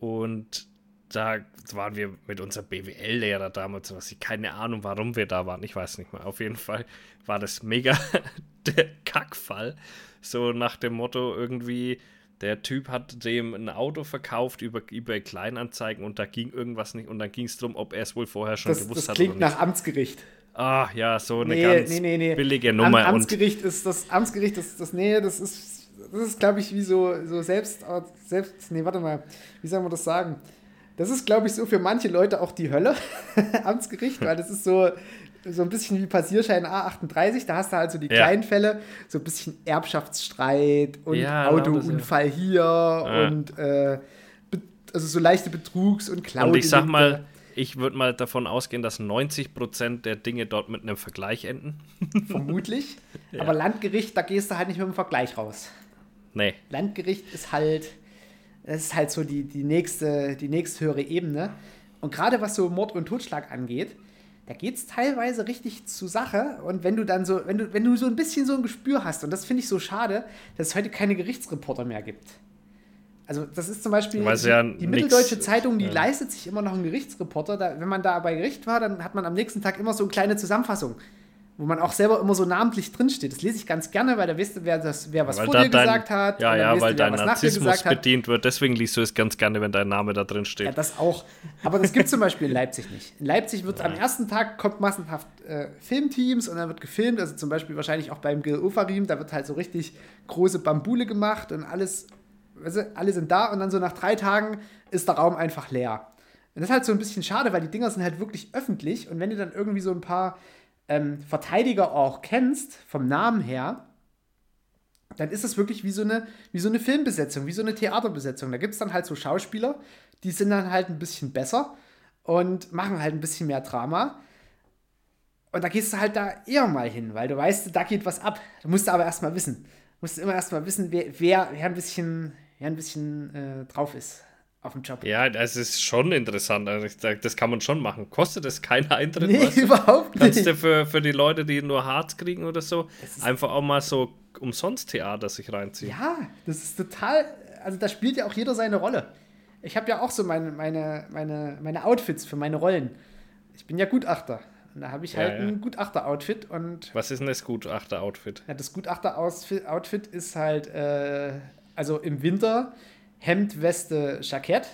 Und da waren wir mit unserem BWL-Lehrer damals, was ich keine Ahnung, warum wir da waren, ich weiß nicht mehr. Auf jeden Fall war das mega der Kackfall. So nach dem Motto irgendwie, der Typ hat dem ein Auto verkauft über eBay Kleinanzeigen und da ging irgendwas nicht und dann ging es darum, ob er es wohl vorher schon Das, gewusst das hat. klingt oder nicht. nach Amtsgericht. Ah, ja, so eine Nee, ganz nee, nee, billige Nummer. Am, Amtsgericht ist das Amtsgericht, das, das nee, das ist, das ist, glaube ich, wie so, so selbst, selbst, nee, warte mal, wie soll man das sagen? Das ist, glaube ich, so für manche Leute auch die Hölle, Amtsgericht, weil das ist so, so ein bisschen wie Passierschein A38, da hast du halt so die Ja. kleinen Fälle, so ein bisschen Erbschaftsstreit und Ja, das, ja. Autounfall hier und äh, also so leichte Betrugs- und Klau und ich sag mal, ich würde mal davon ausgehen, dass 90% der Dinge dort mit einem Vergleich enden. vermutlich. Aber Landgericht, da gehst du halt nicht mit dem Vergleich raus. Nee. Landgericht ist halt, das ist halt so die, die, nächste, die nächsthöhere Ebene. Und gerade was so Mord und Totschlag angeht, da geht es teilweise richtig zur Sache. Und wenn du dann so, wenn du, wenn du so ein bisschen so ein Gespür hast, und das finde ich so schade, dass es heute keine Gerichtsreporter mehr gibt. Also, das ist zum Beispiel die, ja die nix- Mitteldeutsche Zeitung, die ja. leistet sich immer noch einen Gerichtsreporter. Da, wenn man da bei Gericht war, dann hat man am nächsten Tag immer so eine kleine Zusammenfassung, wo man auch selber immer so namentlich drinsteht. Das lese ich ganz gerne, weil da weißt du, wer, das, wer was Weil vor dir dein, gesagt hat. Ja, ja, weil dein Narzissmus bedient wird. Deswegen liest du es ganz gerne, wenn dein Name da drin steht. Ja, das auch. Aber das gibt es zum Beispiel in Leipzig nicht. In Leipzig wird am ersten Tag kommt massenhaft äh, Filmteams und dann wird gefilmt. Also zum Beispiel wahrscheinlich auch beim Gil Ofarim, da wird halt so richtig große Bambule gemacht und alles, weißt du, alle sind da und dann so nach drei Tagen ist der Raum einfach leer. Und das ist halt so ein bisschen schade, weil die Dinger sind halt wirklich öffentlich und wenn du dann irgendwie so ein paar ähm, Verteidiger auch kennst, vom Namen her, dann ist es wirklich wie so eine, wie so eine Filmbesetzung, wie so eine Theaterbesetzung. Da gibt es dann halt so Schauspieler, die sind dann halt ein bisschen besser und machen halt ein bisschen mehr Drama. Und da gehst du halt da eher mal hin, weil du weißt, da geht was ab. Du musst aber erstmal wissen. Du musst immer erstmal wissen, wer, wer, wer ein bisschen, wer ein bisschen äh, drauf ist auf dem Job. Ja, das ist schon interessant. Also das kann man schon machen. Kostet das keinen Eintritt? nee, weißt du? überhaupt Kannst nicht. du für, für die Leute, die nur Harz kriegen oder so, einfach auch mal so umsonst Theater sich reinziehen. Ja, das ist total. Also da spielt ja auch jeder seine Rolle. Ich habe ja auch so meine, meine, meine, meine Outfits für meine Rollen. Ich bin ja Gutachter. Und da habe ich Ja, halt ja. ein Gutachter-Outfit und Was ist denn das Gutachter-Outfit? ja, das Gutachter-Outfit ist halt, äh, also im Winter Hemd, Weste, Jackett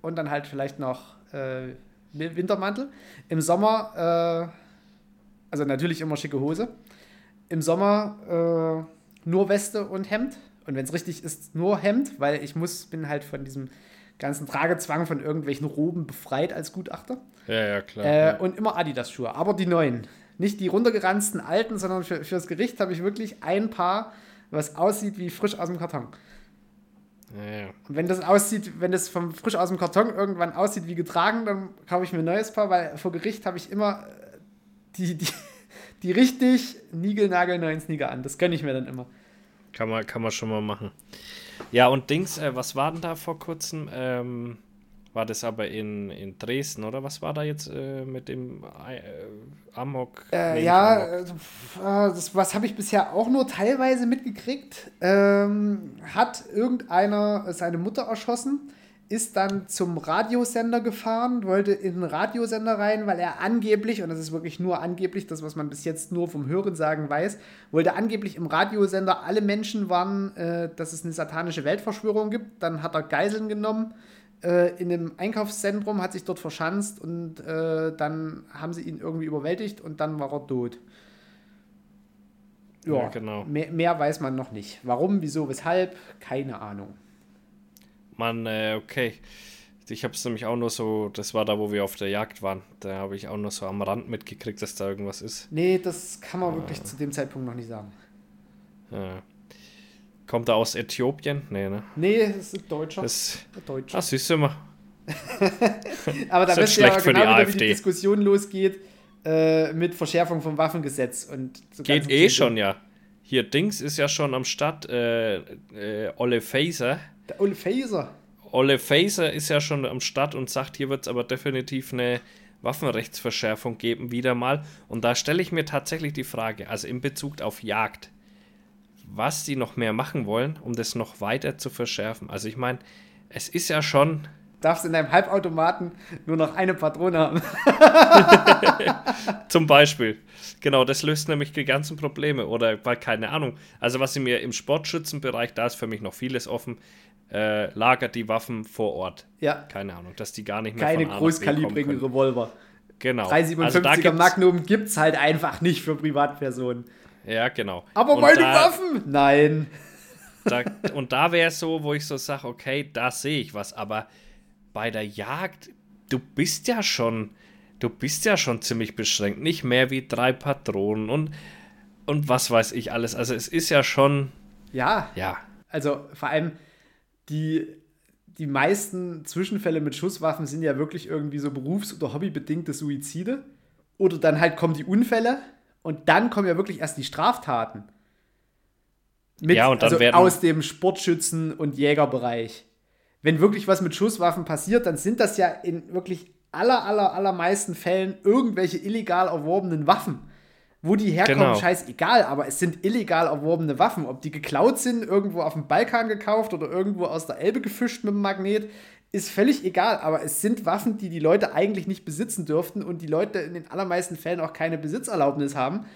und dann halt vielleicht noch äh, Wintermantel. Im Sommer, äh, also natürlich immer schicke Hose. Im Sommer äh, nur Weste und Hemd. Und wenn es richtig ist, nur Hemd, weil ich muss, bin halt von diesem ganzen Tragezwang von irgendwelchen Roben befreit als Gutachter. Ja, ja, klar. Äh, ja. Und immer Adidas-Schuhe, aber die neuen. Nicht die runtergeranzten alten, sondern für, fürs Gericht habe ich wirklich ein Paar, was aussieht wie frisch aus dem Karton. Ja. Und wenn das aussieht, wenn das vom frisch aus dem Karton irgendwann aussieht wie getragen, dann kaufe ich mir ein neues Paar, weil vor Gericht habe ich immer die, die, die richtig niegelnagelneuen Sneaker an. Das gönne ich mir dann immer. Kann man, kann man schon mal machen. Ja, und Dings, äh, was war denn da vor kurzem? Ähm, war das aber in, in Dresden, oder? Was war da jetzt äh, mit dem äh, Amok? Äh, ja, Amok. äh, das, was habe ich bisher auch nur teilweise mitgekriegt. Ähm, hat irgendeiner seine Mutter erschossen, ist dann zum Radiosender gefahren, wollte in den Radiosender rein, weil er angeblich, und das ist wirklich nur angeblich, das, was man bis jetzt nur vom Hörensagen weiß, wollte angeblich im Radiosender alle Menschen warnen, äh, dass es eine satanische Weltverschwörung gibt. Dann hat er Geiseln genommen äh, in einem Einkaufszentrum, hat sich dort verschanzt und äh, dann haben sie ihn irgendwie überwältigt und dann war er tot. Ja, Ja, genau. Mehr, mehr weiß man noch nicht. Warum, wieso, weshalb, keine Ahnung. Mann, äh, okay. Ich habe es nämlich auch nur so, das war da, wo wir auf der Jagd waren. Da habe ich auch nur so am Rand mitgekriegt, dass da irgendwas ist. Nee, das kann man wirklich zu dem Zeitpunkt noch nicht sagen. Ja. Kommt er aus Äthiopien? Nee, ne? Nee, das ist Deutscher. Das, Deutscher. ah, siehst du mal. Aber da ist wisst ihr ja schlecht für genau die wieder, wie die Diskussion losgeht äh, mit Verschärfung vom Waffengesetz. Und so Geht eh schon, ja. Hier, Dings ist ja schon am Start. Äh, äh, Olle Faser. Der Ole Faser. Olle Faser ist ja schon am Start und sagt, hier wird es aber definitiv eine Waffenrechtsverschärfung geben, wieder mal. Und da stelle ich mir tatsächlich die Frage, also in Bezug auf Jagd, was die noch mehr machen wollen, um das noch weiter zu verschärfen. Also ich meine, es ist ja schon. Darfst in deinem Halbautomaten nur noch eine Patrone haben. Zum Beispiel. Genau, das löst nämlich die ganzen Probleme. Oder weil, keine Ahnung. Also, was ich mir im Sportschützenbereich, da ist für mich noch vieles offen, äh, lagert die Waffen vor Ort. Ja. Keine Ahnung, dass die gar nicht mehr Keine großkalibrigen Revolver. Genau. 357er also Magnum gibt es halt einfach nicht für Privatpersonen. Ja, genau. Aber und meine da, Waffen? Nein. Da, und da wäre es so, wo ich so sage, okay, da sehe ich was. Aber bei der Jagd, du bist ja schon, du bist ja schon ziemlich beschränkt. Nicht mehr wie drei Patronen und, und was weiß ich alles. Also es ist ja schon. Ja. Ja. Also vor allem die, die meisten Zwischenfälle mit Schusswaffen sind ja wirklich irgendwie so berufs- oder hobbybedingte Suizide. Oder dann halt kommen die Unfälle und dann kommen ja wirklich erst die Straftaten. Mit, ja, und dann also werden aus dem Sportschützen- und Jägerbereich. Wenn wirklich was mit Schusswaffen passiert, dann sind das ja in wirklich aller, aller, allermeisten Fällen irgendwelche illegal erworbenen Waffen. Wo die herkommen, genau. scheißegal, aber es sind illegal erworbene Waffen. Ob die geklaut sind, irgendwo auf dem Balkan gekauft oder irgendwo aus der Elbe gefischt mit dem Magnet, ist völlig egal. Aber es sind Waffen, die die Leute eigentlich nicht besitzen dürften und die Leute in den allermeisten Fällen auch keine Besitzerlaubnis haben.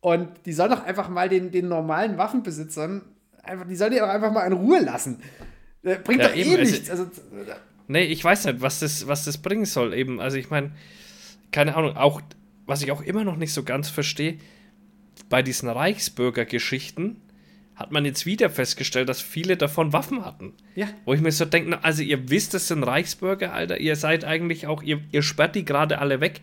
Und die sollen doch einfach mal den, den normalen Waffenbesitzern, einfach, die sollen die auch einfach mal in Ruhe lassen. Äh, bringt ja, doch eben, eh nichts. Also, nee, ich weiß nicht, was das, was das bringen soll. Eben, also ich meine, keine Ahnung, auch was ich auch immer noch nicht so ganz verstehe, bei diesen Reichsbürgergeschichten hat man jetzt wieder festgestellt, dass viele davon Waffen hatten. Ja. Wo ich mir so denke, also ihr wisst, das sind Reichsbürger, Alter, ihr seid eigentlich auch, ihr, ihr sperrt die gerade alle weg,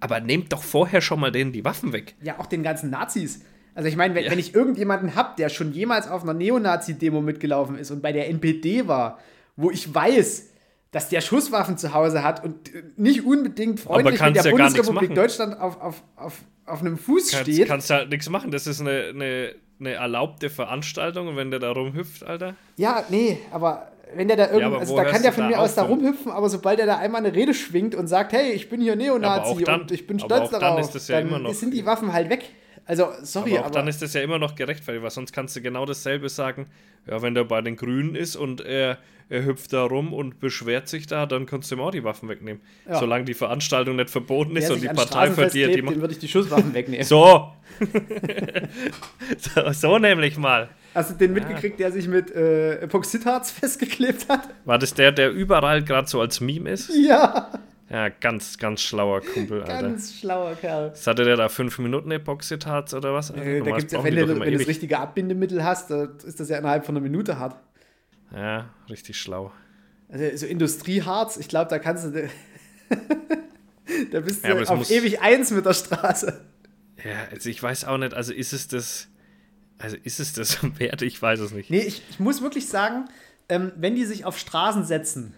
aber nehmt doch vorher schon mal denen die Waffen weg. Ja, auch den ganzen Nazis. Also ich meine, wenn, ja. wenn ich irgendjemanden habe, der schon jemals auf einer Neonazi-Demo mitgelaufen ist und bei der NPD war, wo ich weiß, dass der Schusswaffen zu Hause hat und nicht unbedingt freundlich mit der ja Bundesrepublik Deutschland auf, auf, auf, auf einem Fuß kannst, steht. Kannst halt nichts machen. Das ist eine, eine, eine erlaubte Veranstaltung, wenn der da rumhüpft, Alter. Ja, nee, aber wenn der da irgendwie, ja, also da kann der von mir aus da rumhüpfen, aber sobald er da einmal eine Rede schwingt und sagt, hey, ich bin hier Neonazi dann, und ich bin stolz darauf, dann, ja dann sind die Waffen halt weg. Also, sorry, aber, auch aber dann ist das ja immer noch gerechtfertigt, weil sonst kannst du genau dasselbe sagen. Ja, wenn der bei den Grünen ist und er, er hüpft da rum und beschwert sich da, dann kannst du ihm auch die Waffen wegnehmen. Ja. Solange die Veranstaltung nicht verboten ist und die Partei verdient. Die dem würde ich die Schusswaffen wegnehmen. so. so. so. nämlich mal. Hast du den ja. mitgekriegt, der sich mit äh, Epoxidharz festgeklebt hat? War das der, der überall gerade so als Meme ist? Ja. Ja, ganz, ganz schlauer Kumpel, Alter. Ganz schlauer Kerl. Was hatte der da? Fünf Minuten Epoxidharz oder was? Äh, da gibt's ja, wenn du wenn das richtige Abbindemittel hast, ist das ja innerhalb von einer Minute hart. Ja, richtig schlau. Also so Industrieharz, ich glaube, da kannst du. da bist du ja, auf muss... ewig eins mit der Straße. Ja, also ich weiß auch nicht, also ist es das. Also ist es das wert? Ich weiß es nicht. Nee, ich, ich muss wirklich sagen, ähm, wenn die sich auf Straßen setzen,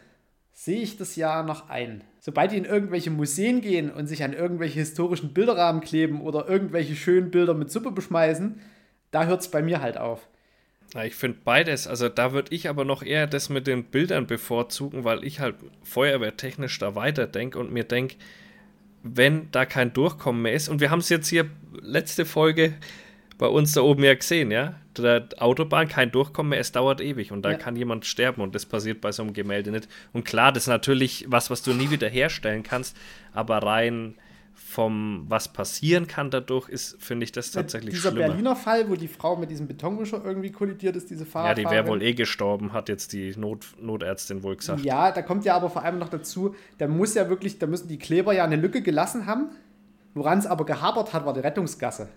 sehe ich das ja noch ein sobald die in irgendwelche Museen gehen und sich an irgendwelche historischen Bilderrahmen kleben oder irgendwelche schönen Bilder mit Suppe beschmeißen, da hört es bei mir halt auf. Ja, ich finde beides. Also da würde ich aber noch eher das mit den Bildern bevorzugen, weil ich halt feuerwehrtechnisch da weiterdenke und mir denke, wenn da kein Durchkommen mehr ist, und wir haben es jetzt hier letzte Folge bei uns da oben ja gesehen, ja. Der Autobahn kein Durchkommen mehr, es dauert ewig und da ja. kann jemand sterben und das passiert bei so einem Gemälde nicht. Und klar, das ist natürlich was, was du nie wieder herstellen kannst, aber rein vom was passieren kann dadurch ist, finde ich das tatsächlich Dieser schlimmer. Berliner Fall, wo die Frau mit diesem Betonmischer irgendwie kollidiert ist, diese Fahrradfahrerin. Ja, die wäre wohl eh gestorben, hat jetzt die Not, Notärztin wohl gesagt. Ja, da kommt ja aber vor allem noch dazu, da muss ja wirklich, da müssen die Kleber ja eine Lücke gelassen haben. Woran es aber gehabert hat, war die Rettungsgasse.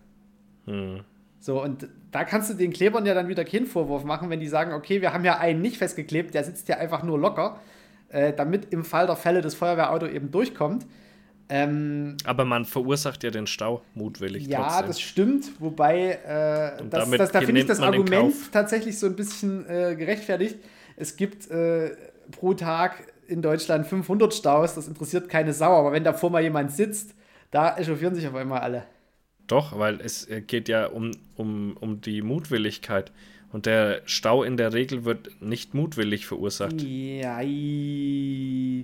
Hm. So, und da kannst du den Klebern ja dann wieder keinen Vorwurf machen, wenn die sagen, okay, wir haben ja einen nicht festgeklebt, der sitzt ja einfach nur locker, äh, damit im Fall der Fälle das Feuerwehrauto eben durchkommt. Ähm, Aber man verursacht ja den Stau mutwillig. Ja, trotzdem. das stimmt, wobei äh, das, das, da finde ich das Argument tatsächlich so ein bisschen äh, gerechtfertigt. Es gibt äh, pro Tag in Deutschland 500 Staus, das interessiert keine Sau, aber wenn davor mal jemand sitzt, da echauffieren sich auf einmal alle. Doch, weil es geht ja um, um, um die Mutwilligkeit. Und der Stau in der Regel wird nicht mutwillig verursacht. Ja,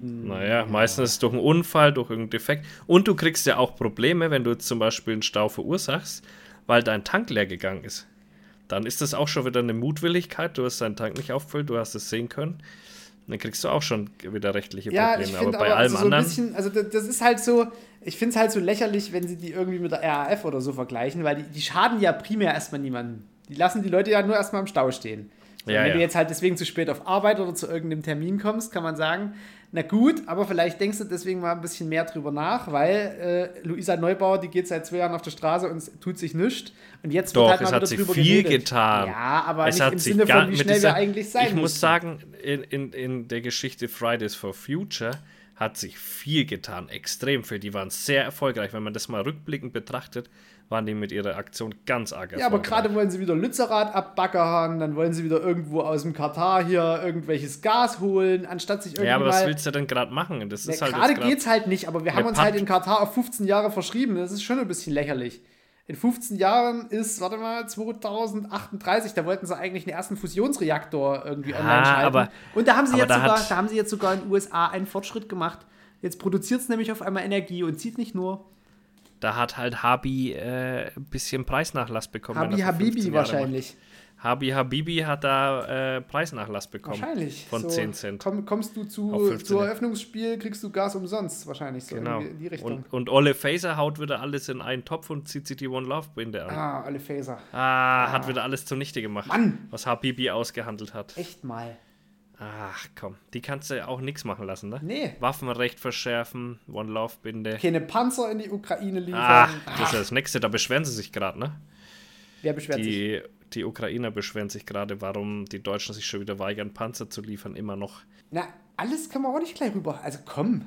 Naja, meistens durch einen Unfall, durch irgendeinen Defekt. Und du kriegst ja auch Probleme, wenn du zum Beispiel einen Stau verursachst, weil dein Tank leer gegangen ist. Dann ist das auch schon wieder eine Mutwilligkeit. Du hast deinen Tank nicht auffüllt, du hast es sehen können. Dann kriegst du auch schon wieder rechtliche Ja, Probleme. ich aber bei aber allem also so anderen. bisschen, also das, ist halt so, ich finde es halt so lächerlich, wenn sie die irgendwie mit der RAF oder so vergleichen, weil die, die schaden ja primär erstmal niemanden. Die lassen die Leute ja nur erstmal im Stau stehen. Ja, wenn ja. du jetzt halt deswegen zu spät auf Arbeit oder zu irgendeinem Termin kommst, kann man sagen, na gut, aber vielleicht denkst du deswegen mal ein bisschen mehr drüber nach, weil äh, Luisa Neubauer, die geht seit zwei Jahren auf der Straße und es tut sich nichts. Und jetzt Doch, wird halt es mal hat wieder sie drüber viel geredet. getan. Ja, aber Es nicht hat im sich Sinne von, wie schnell dieser- wir eigentlich sein Ich muss müssten. sagen, in, in, in der Geschichte Fridays for Future hat sich viel getan, extrem viel. Die waren sehr erfolgreich. Wenn man das mal rückblickend betrachtet, waren die mit ihrer Aktion ganz arg Ja, aber gerade wollen sie wieder Lützerath abbaggern, dann wollen sie wieder irgendwo aus dem Katar hier irgendwelches Gas holen, anstatt sich irgendwie Ja, aber was willst du denn gerade machen? Das Ja, ist halt gerade geht's halt nicht, aber wir haben uns halt in Katar auf 15 Jahre verschrieben. Das ist schon ein bisschen lächerlich. In 15 Jahren ist, warte mal, 2038, da wollten sie eigentlich den ersten Fusionsreaktor irgendwie online Ah, schalten. aber- Und da haben sie jetzt da sogar, da haben sie jetzt sogar in den USA einen Fortschritt gemacht. Jetzt produziert es nämlich auf einmal Energie und zieht nicht nur Da hat halt Habi äh, ein bisschen Preisnachlass bekommen. Habi für 15 Habibi wahrscheinlich. macht. Habi Habibi hat da äh, Preisnachlass bekommen. Wahrscheinlich. Von So, 10 Cent. Komm, kommst du zu, 15. zu Eröffnungsspiel, kriegst du Gas umsonst, wahrscheinlich so Genau. in die Richtung. Und, und Olle Faser haut wieder alles in einen Topf und zieht sich die One Love Binde an. ah, alle Phaser. Ah, hat wieder alles zunichte gemacht. Mann! Was Habibi ausgehandelt hat. Echt mal. Ach komm, die kannst du ja auch nichts machen lassen, ne? Nee. Waffenrecht verschärfen, One Love Binde. Keine Panzer in die Ukraine liefern. Ach, das ist ja das nächste, da beschweren sie sich gerade, ne? Wer beschwert sich? Die, die Ukrainer beschweren sich gerade, warum die Deutschen sich schon wieder weigern, Panzer zu liefern, immer noch. Na, alles kann man auch nicht gleich rüber. Also komm.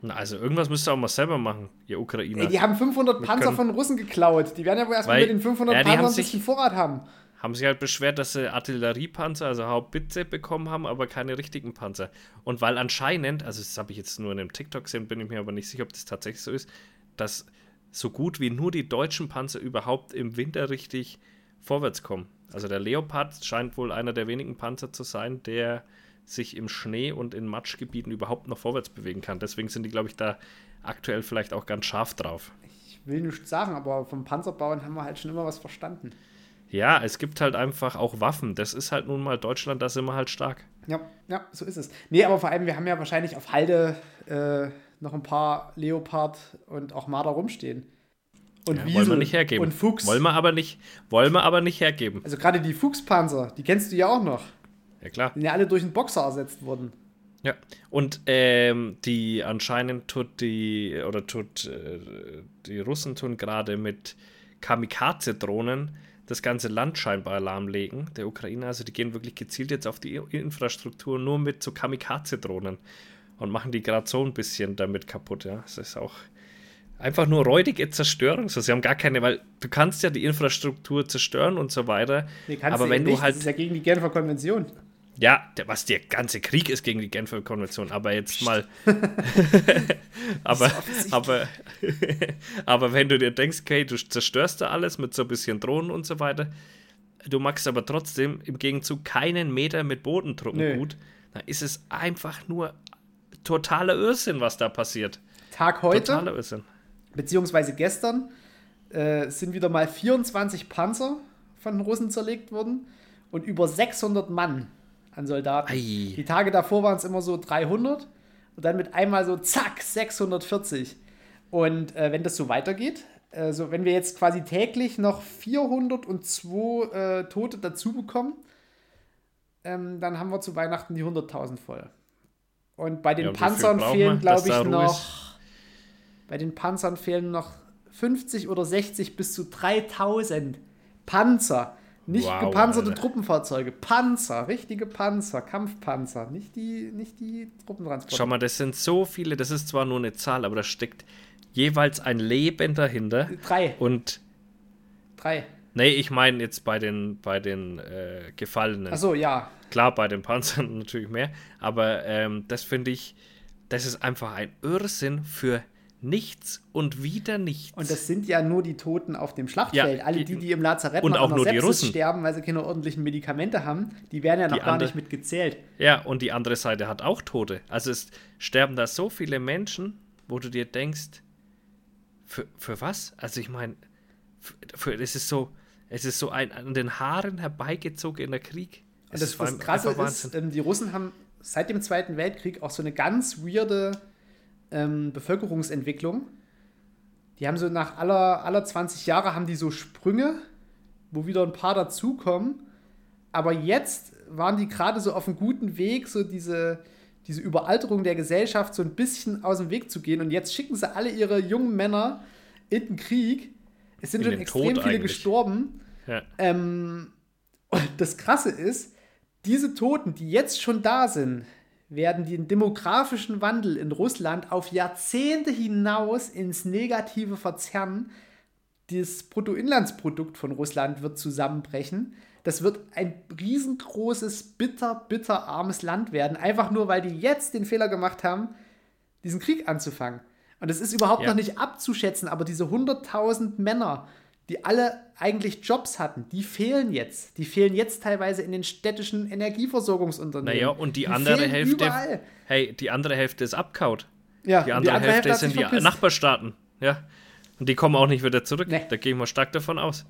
Na, also irgendwas müsst ihr auch mal selber machen, ihr Ukrainer. Ey, die haben 500 Panzer von Russen geklaut. Die werden ja wohl erstmal mit den 500 ja, die Panzern ein sich- bisschen Vorrat haben. Haben sich halt beschwert, dass sie Artilleriepanzer, also Haubitze bekommen haben, aber keine richtigen Panzer. Und weil anscheinend, also das habe ich jetzt nur in einem TikTok gesehen, bin ich mir aber nicht sicher, ob das tatsächlich so ist, dass so gut wie nur die deutschen Panzer überhaupt im Winter richtig vorwärts kommen. Also der Leopard scheint wohl einer der wenigen Panzer zu sein, der sich im Schnee und in Matschgebieten überhaupt noch vorwärts bewegen kann. Deswegen sind die, glaube ich, da aktuell vielleicht auch ganz scharf drauf. Ich will nichts sagen, aber vom Panzerbauen haben wir halt schon immer was verstanden. Ja, es gibt halt einfach auch Waffen. Das ist halt nun mal Deutschland, da sind wir halt stark. Ja, ja, so ist es. Nee, aber vor allem, wir haben ja wahrscheinlich auf Halde äh, noch ein paar Leopard und auch Marder rumstehen. Und Ja, Wiesel wollen wir nicht hergeben. Und Fuchs. Wollen wir aber nicht, wollen wir aber nicht hergeben. Also gerade die Fuchspanzer, die kennst du ja auch noch. Ja klar. Die sind ja alle durch einen Boxer ersetzt worden. Ja. Und ähm, die anscheinend tut die oder tut äh, die Russen tun gerade mit Kamikaze-Drohnen das ganze Land scheinbar lahmlegen, der Ukraine. Also die gehen wirklich gezielt jetzt auf die Infrastruktur nur mit so Kamikaze-Drohnen und machen die gerade so ein bisschen damit kaputt. Ja, es ist auch einfach nur räudige Zerstörung. So, sie haben gar keine, weil du kannst ja die Infrastruktur zerstören und so weiter. Nee, kannst aber wenn eben du nicht. halt Das ist ja gegen die Genfer Konvention. Ja, der, was der ganze Krieg ist gegen die Genfer Konvention, aber jetzt mal. aber, aber, aber wenn du dir denkst, okay, du zerstörst da alles mit so ein bisschen Drohnen und so weiter, du machst aber trotzdem im Gegenzug keinen Meter mit Bodentruppen Nö. gut, dann ist es einfach nur totaler Irrsinn, was da passiert. Tag heute, Totaler Irrsinn. beziehungsweise gestern, äh, sind wieder mal 24 Panzer von den Russen zerlegt worden und über 600 Mann an Soldaten. Ei. Die Tage davor waren es immer so 300 und dann mit einmal so zack 640. Und äh, wenn das so weitergeht, also wenn wir jetzt quasi täglich noch 402 äh, Tote dazu bekommen, ähm, dann haben wir zu Weihnachten die 100.000 voll. Und bei den Ja, Panzern fehlen, glaube ich, noch. ist? Bei den Panzern fehlen noch 50 oder 60 bis zu 3000 Panzer. Nicht Wow, gepanzerte Alter. Truppenfahrzeuge. Panzer, richtige Panzer, Kampfpanzer. Nicht die, nicht die Truppentransporter. Schau mal, das sind so viele, das ist zwar nur eine Zahl, aber da steckt jeweils ein Leben dahinter. Drei, Und drei. Nee, ich meine jetzt bei den, bei den äh, Gefallenen. Achso, ja. Klar, bei den Panzern natürlich mehr, aber ähm, das finde ich, das ist einfach ein Irrsinn für Nichts und wieder nichts. Und das sind ja nur die Toten auf dem Schlachtfeld. Ja, Alle die, die im Lazarett und auch nur die Russen. sterben, weil sie keine ordentlichen Medikamente haben, die werden ja noch Die gar andere- nicht mitgezählt. Ja, und die andere Seite hat auch Tote. Also es sterben da so viele Menschen, wo du dir denkst, für, für was? Also ich meine, es ist so, es ist so ein an den Haaren herbeigezogener Krieg. Und Es das, ist das Krasse ist, ähm, die Russen haben seit dem Zweiten Weltkrieg auch so eine ganz weirde ähm, Bevölkerungsentwicklung. Die haben so nach aller, aller 20 Jahre haben die so Sprünge, wo wieder ein paar dazukommen. Aber jetzt waren die gerade so auf einem guten Weg, so diese, diese Überalterung der Gesellschaft so ein bisschen aus dem Weg zu gehen. Und jetzt schicken sie alle ihre jungen Männer in den Krieg. Es sind In schon extrem Tod viele eigentlich. gestorben. Ja. Ähm, und das Krasse ist, diese Toten, die jetzt schon da sind, werden den demografischen Wandel in Russland auf Jahrzehnte hinaus ins Negative verzerren. Das Bruttoinlandsprodukt von Russland wird zusammenbrechen. Das wird ein riesengroßes, bitter, bitter armes Land werden. Einfach nur, weil die jetzt den Fehler gemacht haben, diesen Krieg anzufangen. Und es ist überhaupt Ja. noch nicht abzuschätzen, aber diese 100.000 Männer, die alle eigentlich Jobs hatten, die fehlen jetzt. Die fehlen jetzt teilweise in den städtischen Energieversorgungsunternehmen. Naja, und die, andere fehlen Hälfte, Überall. hey, die andere Hälfte ist abkaut. Ja, Die und andere, Hälfte, hat sind die verpisst. Nachbarstaaten. Ja. Und die kommen auch nicht wieder zurück. Nee. Da gehe ich mal stark davon aus.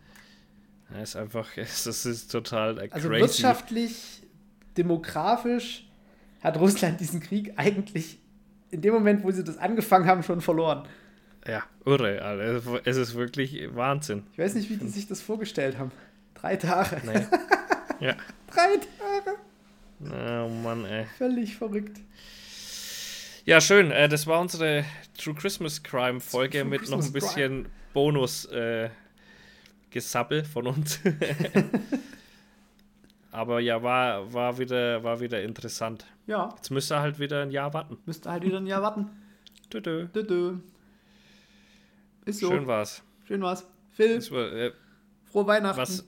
Das ist einfach, das ist total Also crazy. wirtschaftlich, demografisch hat Russland diesen Krieg eigentlich in dem Moment, wo sie das angefangen haben, schon verloren. Ja, irre. Alter. Es ist wirklich Wahnsinn. Ich weiß nicht, wie die sich das vorgestellt haben. Drei Tage. Nee. Ja. Drei Tage. Oh Mann, ey. Völlig verrückt. Ja, schön. Äh, das war unsere True Christmas Crime Folge True mit noch ein Christmas bisschen Bonus äh, Gesabbel von uns. Aber ja, war, war, wieder, war wieder interessant. Ja, Jetzt müsst ihr halt wieder ein Jahr warten. müsste halt wieder ein Jahr warten. Dö. Dö, dö. Ist so. Schön war's. Schön war's. Phil, war, äh, frohe Weihnachten. was,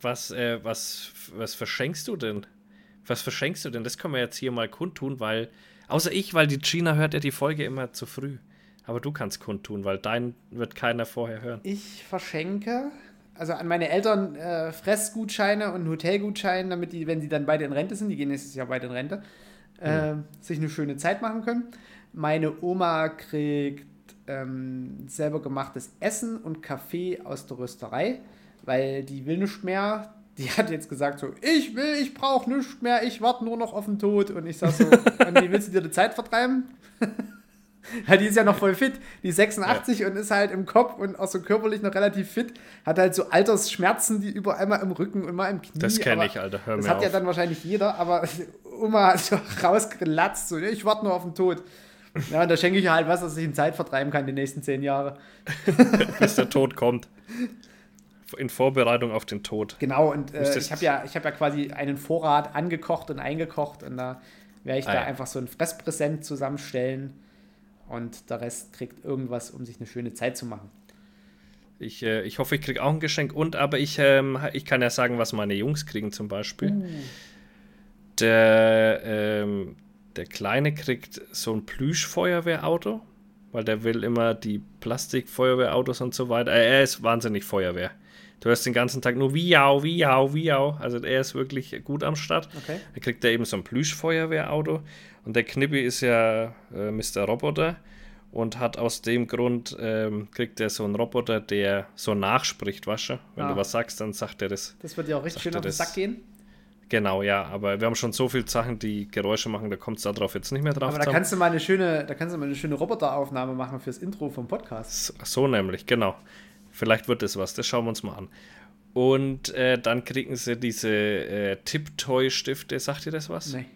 was, äh, was, was verschenkst du denn? Was verschenkst du denn? Das können wir jetzt hier mal kundtun, weil, außer ich, weil die Gina hört ja die Folge immer zu früh. Aber du kannst kundtun, weil dein wird keiner vorher hören. Ich verschenke, also an meine Eltern äh, Fressgutscheine und Hotelgutscheine, damit die, wenn sie dann beide in Rente sind, die gehen nächstes Jahr beide in Rente, äh, sich eine schöne Zeit machen können. Meine Oma kriegt ähm, selber gemachtes Essen und Kaffee aus der Rösterei, weil die will nicht mehr. Die hat jetzt gesagt so, ich will, ich brauche nichts mehr, ich warte nur noch auf den Tod. Und ich sag so, wie willst du dir die Zeit vertreiben? Ja, die ist ja noch voll fit. Die ist 86 und ist halt im Kopf und auch so körperlich noch relativ fit. Hat halt so Altersschmerzen, die überall mal im Rücken und mal im Knie. Das kenne ich, Alter. Hör Das mir hat auf. ja dann wahrscheinlich jeder, aber Oma hat so rausgelatzt, so, ich warte nur auf den Tod. Ja, und da schenke ich halt was, dass ich in Zeit vertreiben kann die nächsten zehn Jahre. bis der Tod kommt. In Vorbereitung auf den Tod. Genau, und äh, ich habe ja, ich hab ja quasi einen Vorrat angekocht und eingekocht und da werde ich Ah, da ja. einfach so ein Fresspräsent zusammenstellen und der Rest kriegt irgendwas, um sich eine schöne Zeit zu machen. Ich, äh, ich hoffe, ich kriege auch ein Geschenk. Und aber ich, ähm, ich kann ja sagen, was meine Jungs kriegen zum Beispiel. Uh. Der, ähm, der Kleine kriegt so ein Plüschfeuerwehrauto, weil der will immer die Plastikfeuerwehrautos und so weiter. Äh, er ist wahnsinnig Feuerwehr. Du hörst den ganzen Tag nur Wiau, Wiau, Wiau. Also er ist wirklich gut am Start. Okay. Da kriegt er eben so ein Plüschfeuerwehrauto. Und der Knippi ist ja äh, Mr. Roboter und hat aus dem Grund, ähm, kriegt er so einen Roboter, der so nachspricht, du? Wenn Ah. du was sagst, dann sagt er das. Das wird ja auch richtig schön auf den? Sack gehen. Genau, ja, aber wir haben schon so viele Sachen, die Geräusche machen, da kommt es darauf jetzt nicht mehr drauf. Aber da zusammen. kannst du mal eine schöne, da kannst du mal eine schöne Roboteraufnahme machen fürs Intro vom Podcast. so, so nämlich, genau. Vielleicht wird das was, das schauen wir uns mal an. Und äh, dann kriegen sie diese äh, Tip-Toy-Stifte, sagt ihr das was? Nee.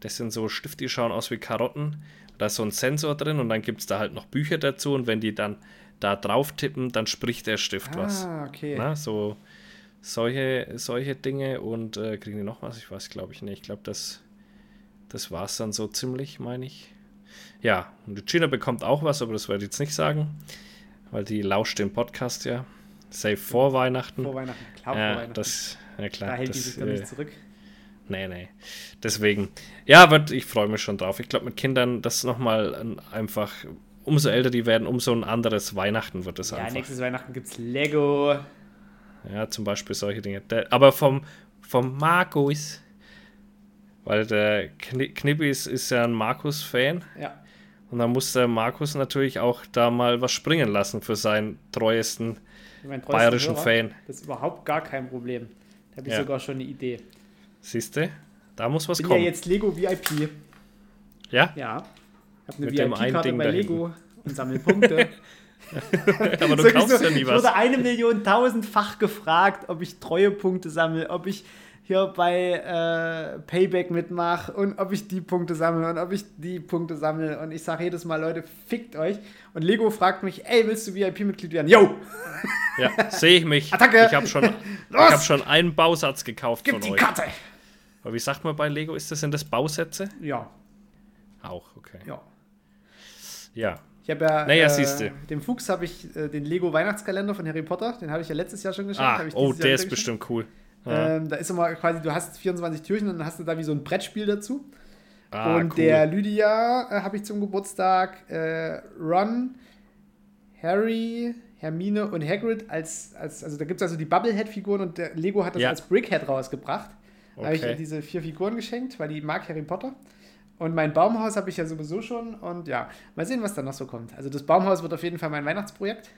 Das sind so Stifte, die schauen aus wie Karotten. Da ist so ein Sensor drin und dann gibt es da halt noch Bücher dazu und wenn die dann da drauf tippen, dann spricht der Stift was. Ah, okay. Na, so solche, solche Dinge und äh, kriegen die noch was? Ich weiß, glaube ich nicht. Ich glaube, das, das war es dann so ziemlich, meine ich. Ja, und die Gina bekommt auch was, aber das werde ich jetzt nicht sagen, weil die lauscht den Podcast ja. Safe vor Weihnachten. Vor Weihnachten. Klar, vor ja, Weihnachten. das, ja klar. da hält das, die sich dann äh, nicht zurück. Nee, nee. Deswegen. Ja, aber ich freue mich schon drauf. Ich glaube, mit Kindern, das ist nochmal ein, einfach umso älter die werden, umso ein anderes Weihnachten wird es Ja, einfach. nächstes Weihnachten gibt es Lego. Ja, zum Beispiel solche Dinge. Der, aber vom, vom Markus, weil der Kni Knippi ist, ist ja ein Markus-Fan Ja. und dann muss der Markus natürlich auch da mal was springen lassen für seinen treuesten Mein treuester bayerischen Hörer. Fan. Das ist überhaupt gar kein Problem. Da habe ich Ja. sogar schon eine Idee. Siehst du? Da muss was Ich bin kommen. ja jetzt Lego VIP. Ja? Ja. Ich habe eine VIP-Karte bei Lego und sammle Punkte. aber du Sowieso, kaufst ja nie ich was. wurde eine Million tausendfach gefragt, ob ich Treuepunkte sammle, ob ich hier bei äh, Payback mitmache und ob ich die Punkte sammle und ob ich die Punkte sammle. Und ich sage jedes Mal, Leute, fickt euch. Und Lego fragt mich, ey, willst du VIP-Mitglied werden? Yo! Ja, sehe ich mich. Attacke! Ich habe schon, ich hab schon einen Bausatz gekauft Gib von die euch. Karte! Aber wie sagt man bei Lego? Ist das sind das Bausätze? Ja, Auch, okay. ja. Ja. Ich habe ja, Naja, äh, dem Fuchs habe ich äh, den Lego Weihnachtskalender von Harry Potter, den habe ich ja letztes Jahr schon geschenkt. Ah, oh, Jahr der ist bestimmt cool. Ja. Ähm, da ist immer quasi, du hast 24 Türchen und dann hast du da wie so ein Brettspiel dazu. ah, und der Lydia äh, habe ich zum Geburtstag äh, Ron, Harry, Hermine und Hagrid als, als also da gibt es also die Bubblehead-Figuren und Lego hat das Ja. als Brickhead rausgebracht. Da habe ich Okay. ihr diese vier Figuren geschenkt, weil die mag Harry Potter. Und mein Baumhaus habe ich ja sowieso schon und ja, mal sehen, was da noch so kommt. Also das Baumhaus wird auf jeden Fall mein Weihnachtsprojekt.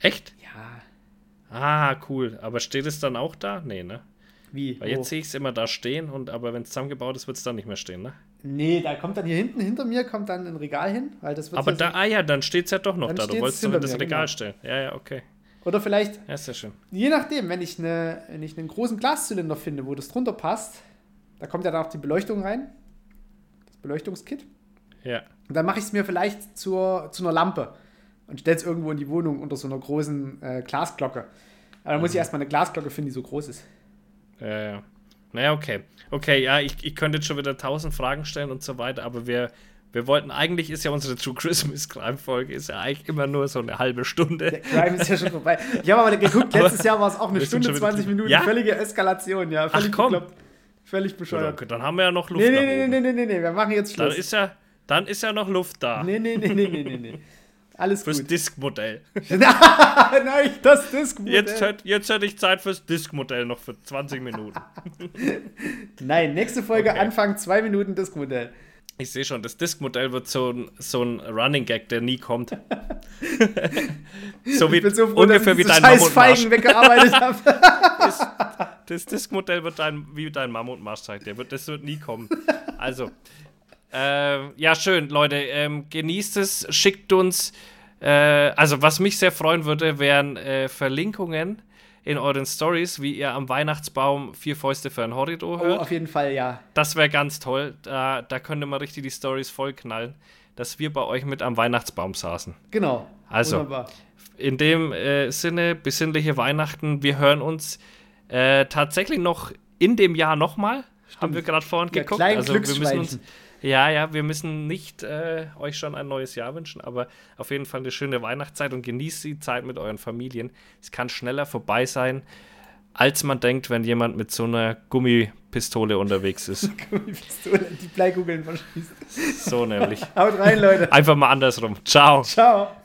Echt? Ja, Ah, cool. Aber steht es dann auch da? Nee, ne? wie? Weil jetzt sehe ich es immer da stehen, und aber wenn es zusammengebaut ist, wird es dann nicht mehr stehen, ne? Nee, da kommt dann hier hinten, hinter mir kommt dann ein Regal hin, weil das wird Aber da, ah ja, dann steht es ja doch noch da. Du wolltest hinter das Regal genau. stellen. Ja, ja, okay. so, oder vielleicht Ja, ist ja schön. Je nachdem, wenn ich, eine, wenn ich einen großen Glaszylinder finde, wo das drunter passt, da kommt ja dann auch die Beleuchtung rein, Beleuchtungskit. Ja. Und dann mache ich es mir vielleicht zur, zu einer Lampe und stelle es irgendwo in die Wohnung unter so einer großen äh, Glasglocke. Aber dann muss ich erstmal eine Glasglocke finden, die so groß ist. Ja, ja. Naja, okay. Okay, ja, ich, ich könnte jetzt schon wieder tausend Fragen stellen und so weiter, aber wir, wir wollten, eigentlich ist ja unsere True Christmas Crime-Folge, ist ja eigentlich immer nur so eine halbe Stunde. Der Crime ist ja schon vorbei. Ich habe aber geguckt, letztes Jahr war es auch eine Stunde, schon wieder 20 drin. Minuten, Ja? völlige Eskalation, ja. Völlig Ach, komm. bekloppt. Völlig bescheuert. okay, dann haben wir ja noch Luft Nee, nee, nee, nee, nee, nee, nee, wir machen jetzt Dann Schluss. ist ja, dann ist ja noch Luft da. nee, nee, nee, nee, nee, nee, nee. Alles Fürs gut. Diskmodell. Nein, das Diskmodell. Jetzt, hätt- jetzt hätte ich Zeit fürs Diskmodell noch für 20 Minuten. Nein, nächste Folge Okay. Anfang zwei Minuten Diskmodell. Ich sehe schon, das Diskmodell wird so ein, so ein Running Gag, der nie kommt. so wie Ich bin so froh, ungefähr dass wie ich diese dein scheiß. Feigen weggearbeitet habe. Das Diskmodell wird dein, wie dein Mammutmarsch sagt. Der wird, das wird nie kommen. Also, ähm, ja, schön, Leute. Ähm, genießt es, schickt uns. Äh, also, was mich sehr freuen würde, wären äh, Verlinkungen in euren Stories, wie ihr am Weihnachtsbaum vier Fäuste für ein Horridor Oh, hört. auf jeden Fall, ja. Das wäre ganz toll. Da, da könnte man richtig die Stories vollknallen, dass wir bei euch mit am Weihnachtsbaum saßen. Genau. Also, Wunderbar. In dem äh, Sinne, besinnliche Weihnachten. Wir hören uns äh, tatsächlich noch in dem Jahr nochmal. Haben wir gerade vorhin Ja, geguckt. Also wir müssen uns, ja, ja, wir müssen nicht äh, euch schon ein neues Jahr wünschen, aber auf jeden Fall eine schöne Weihnachtszeit und genießt die Zeit mit euren Familien. Es kann schneller vorbei sein, als man denkt, wenn jemand mit so einer Gummipistole unterwegs ist. Pistole, die Bleikugeln verschießt. so nämlich. Haut rein, Leute. Einfach mal andersrum. Ciao. Ciao.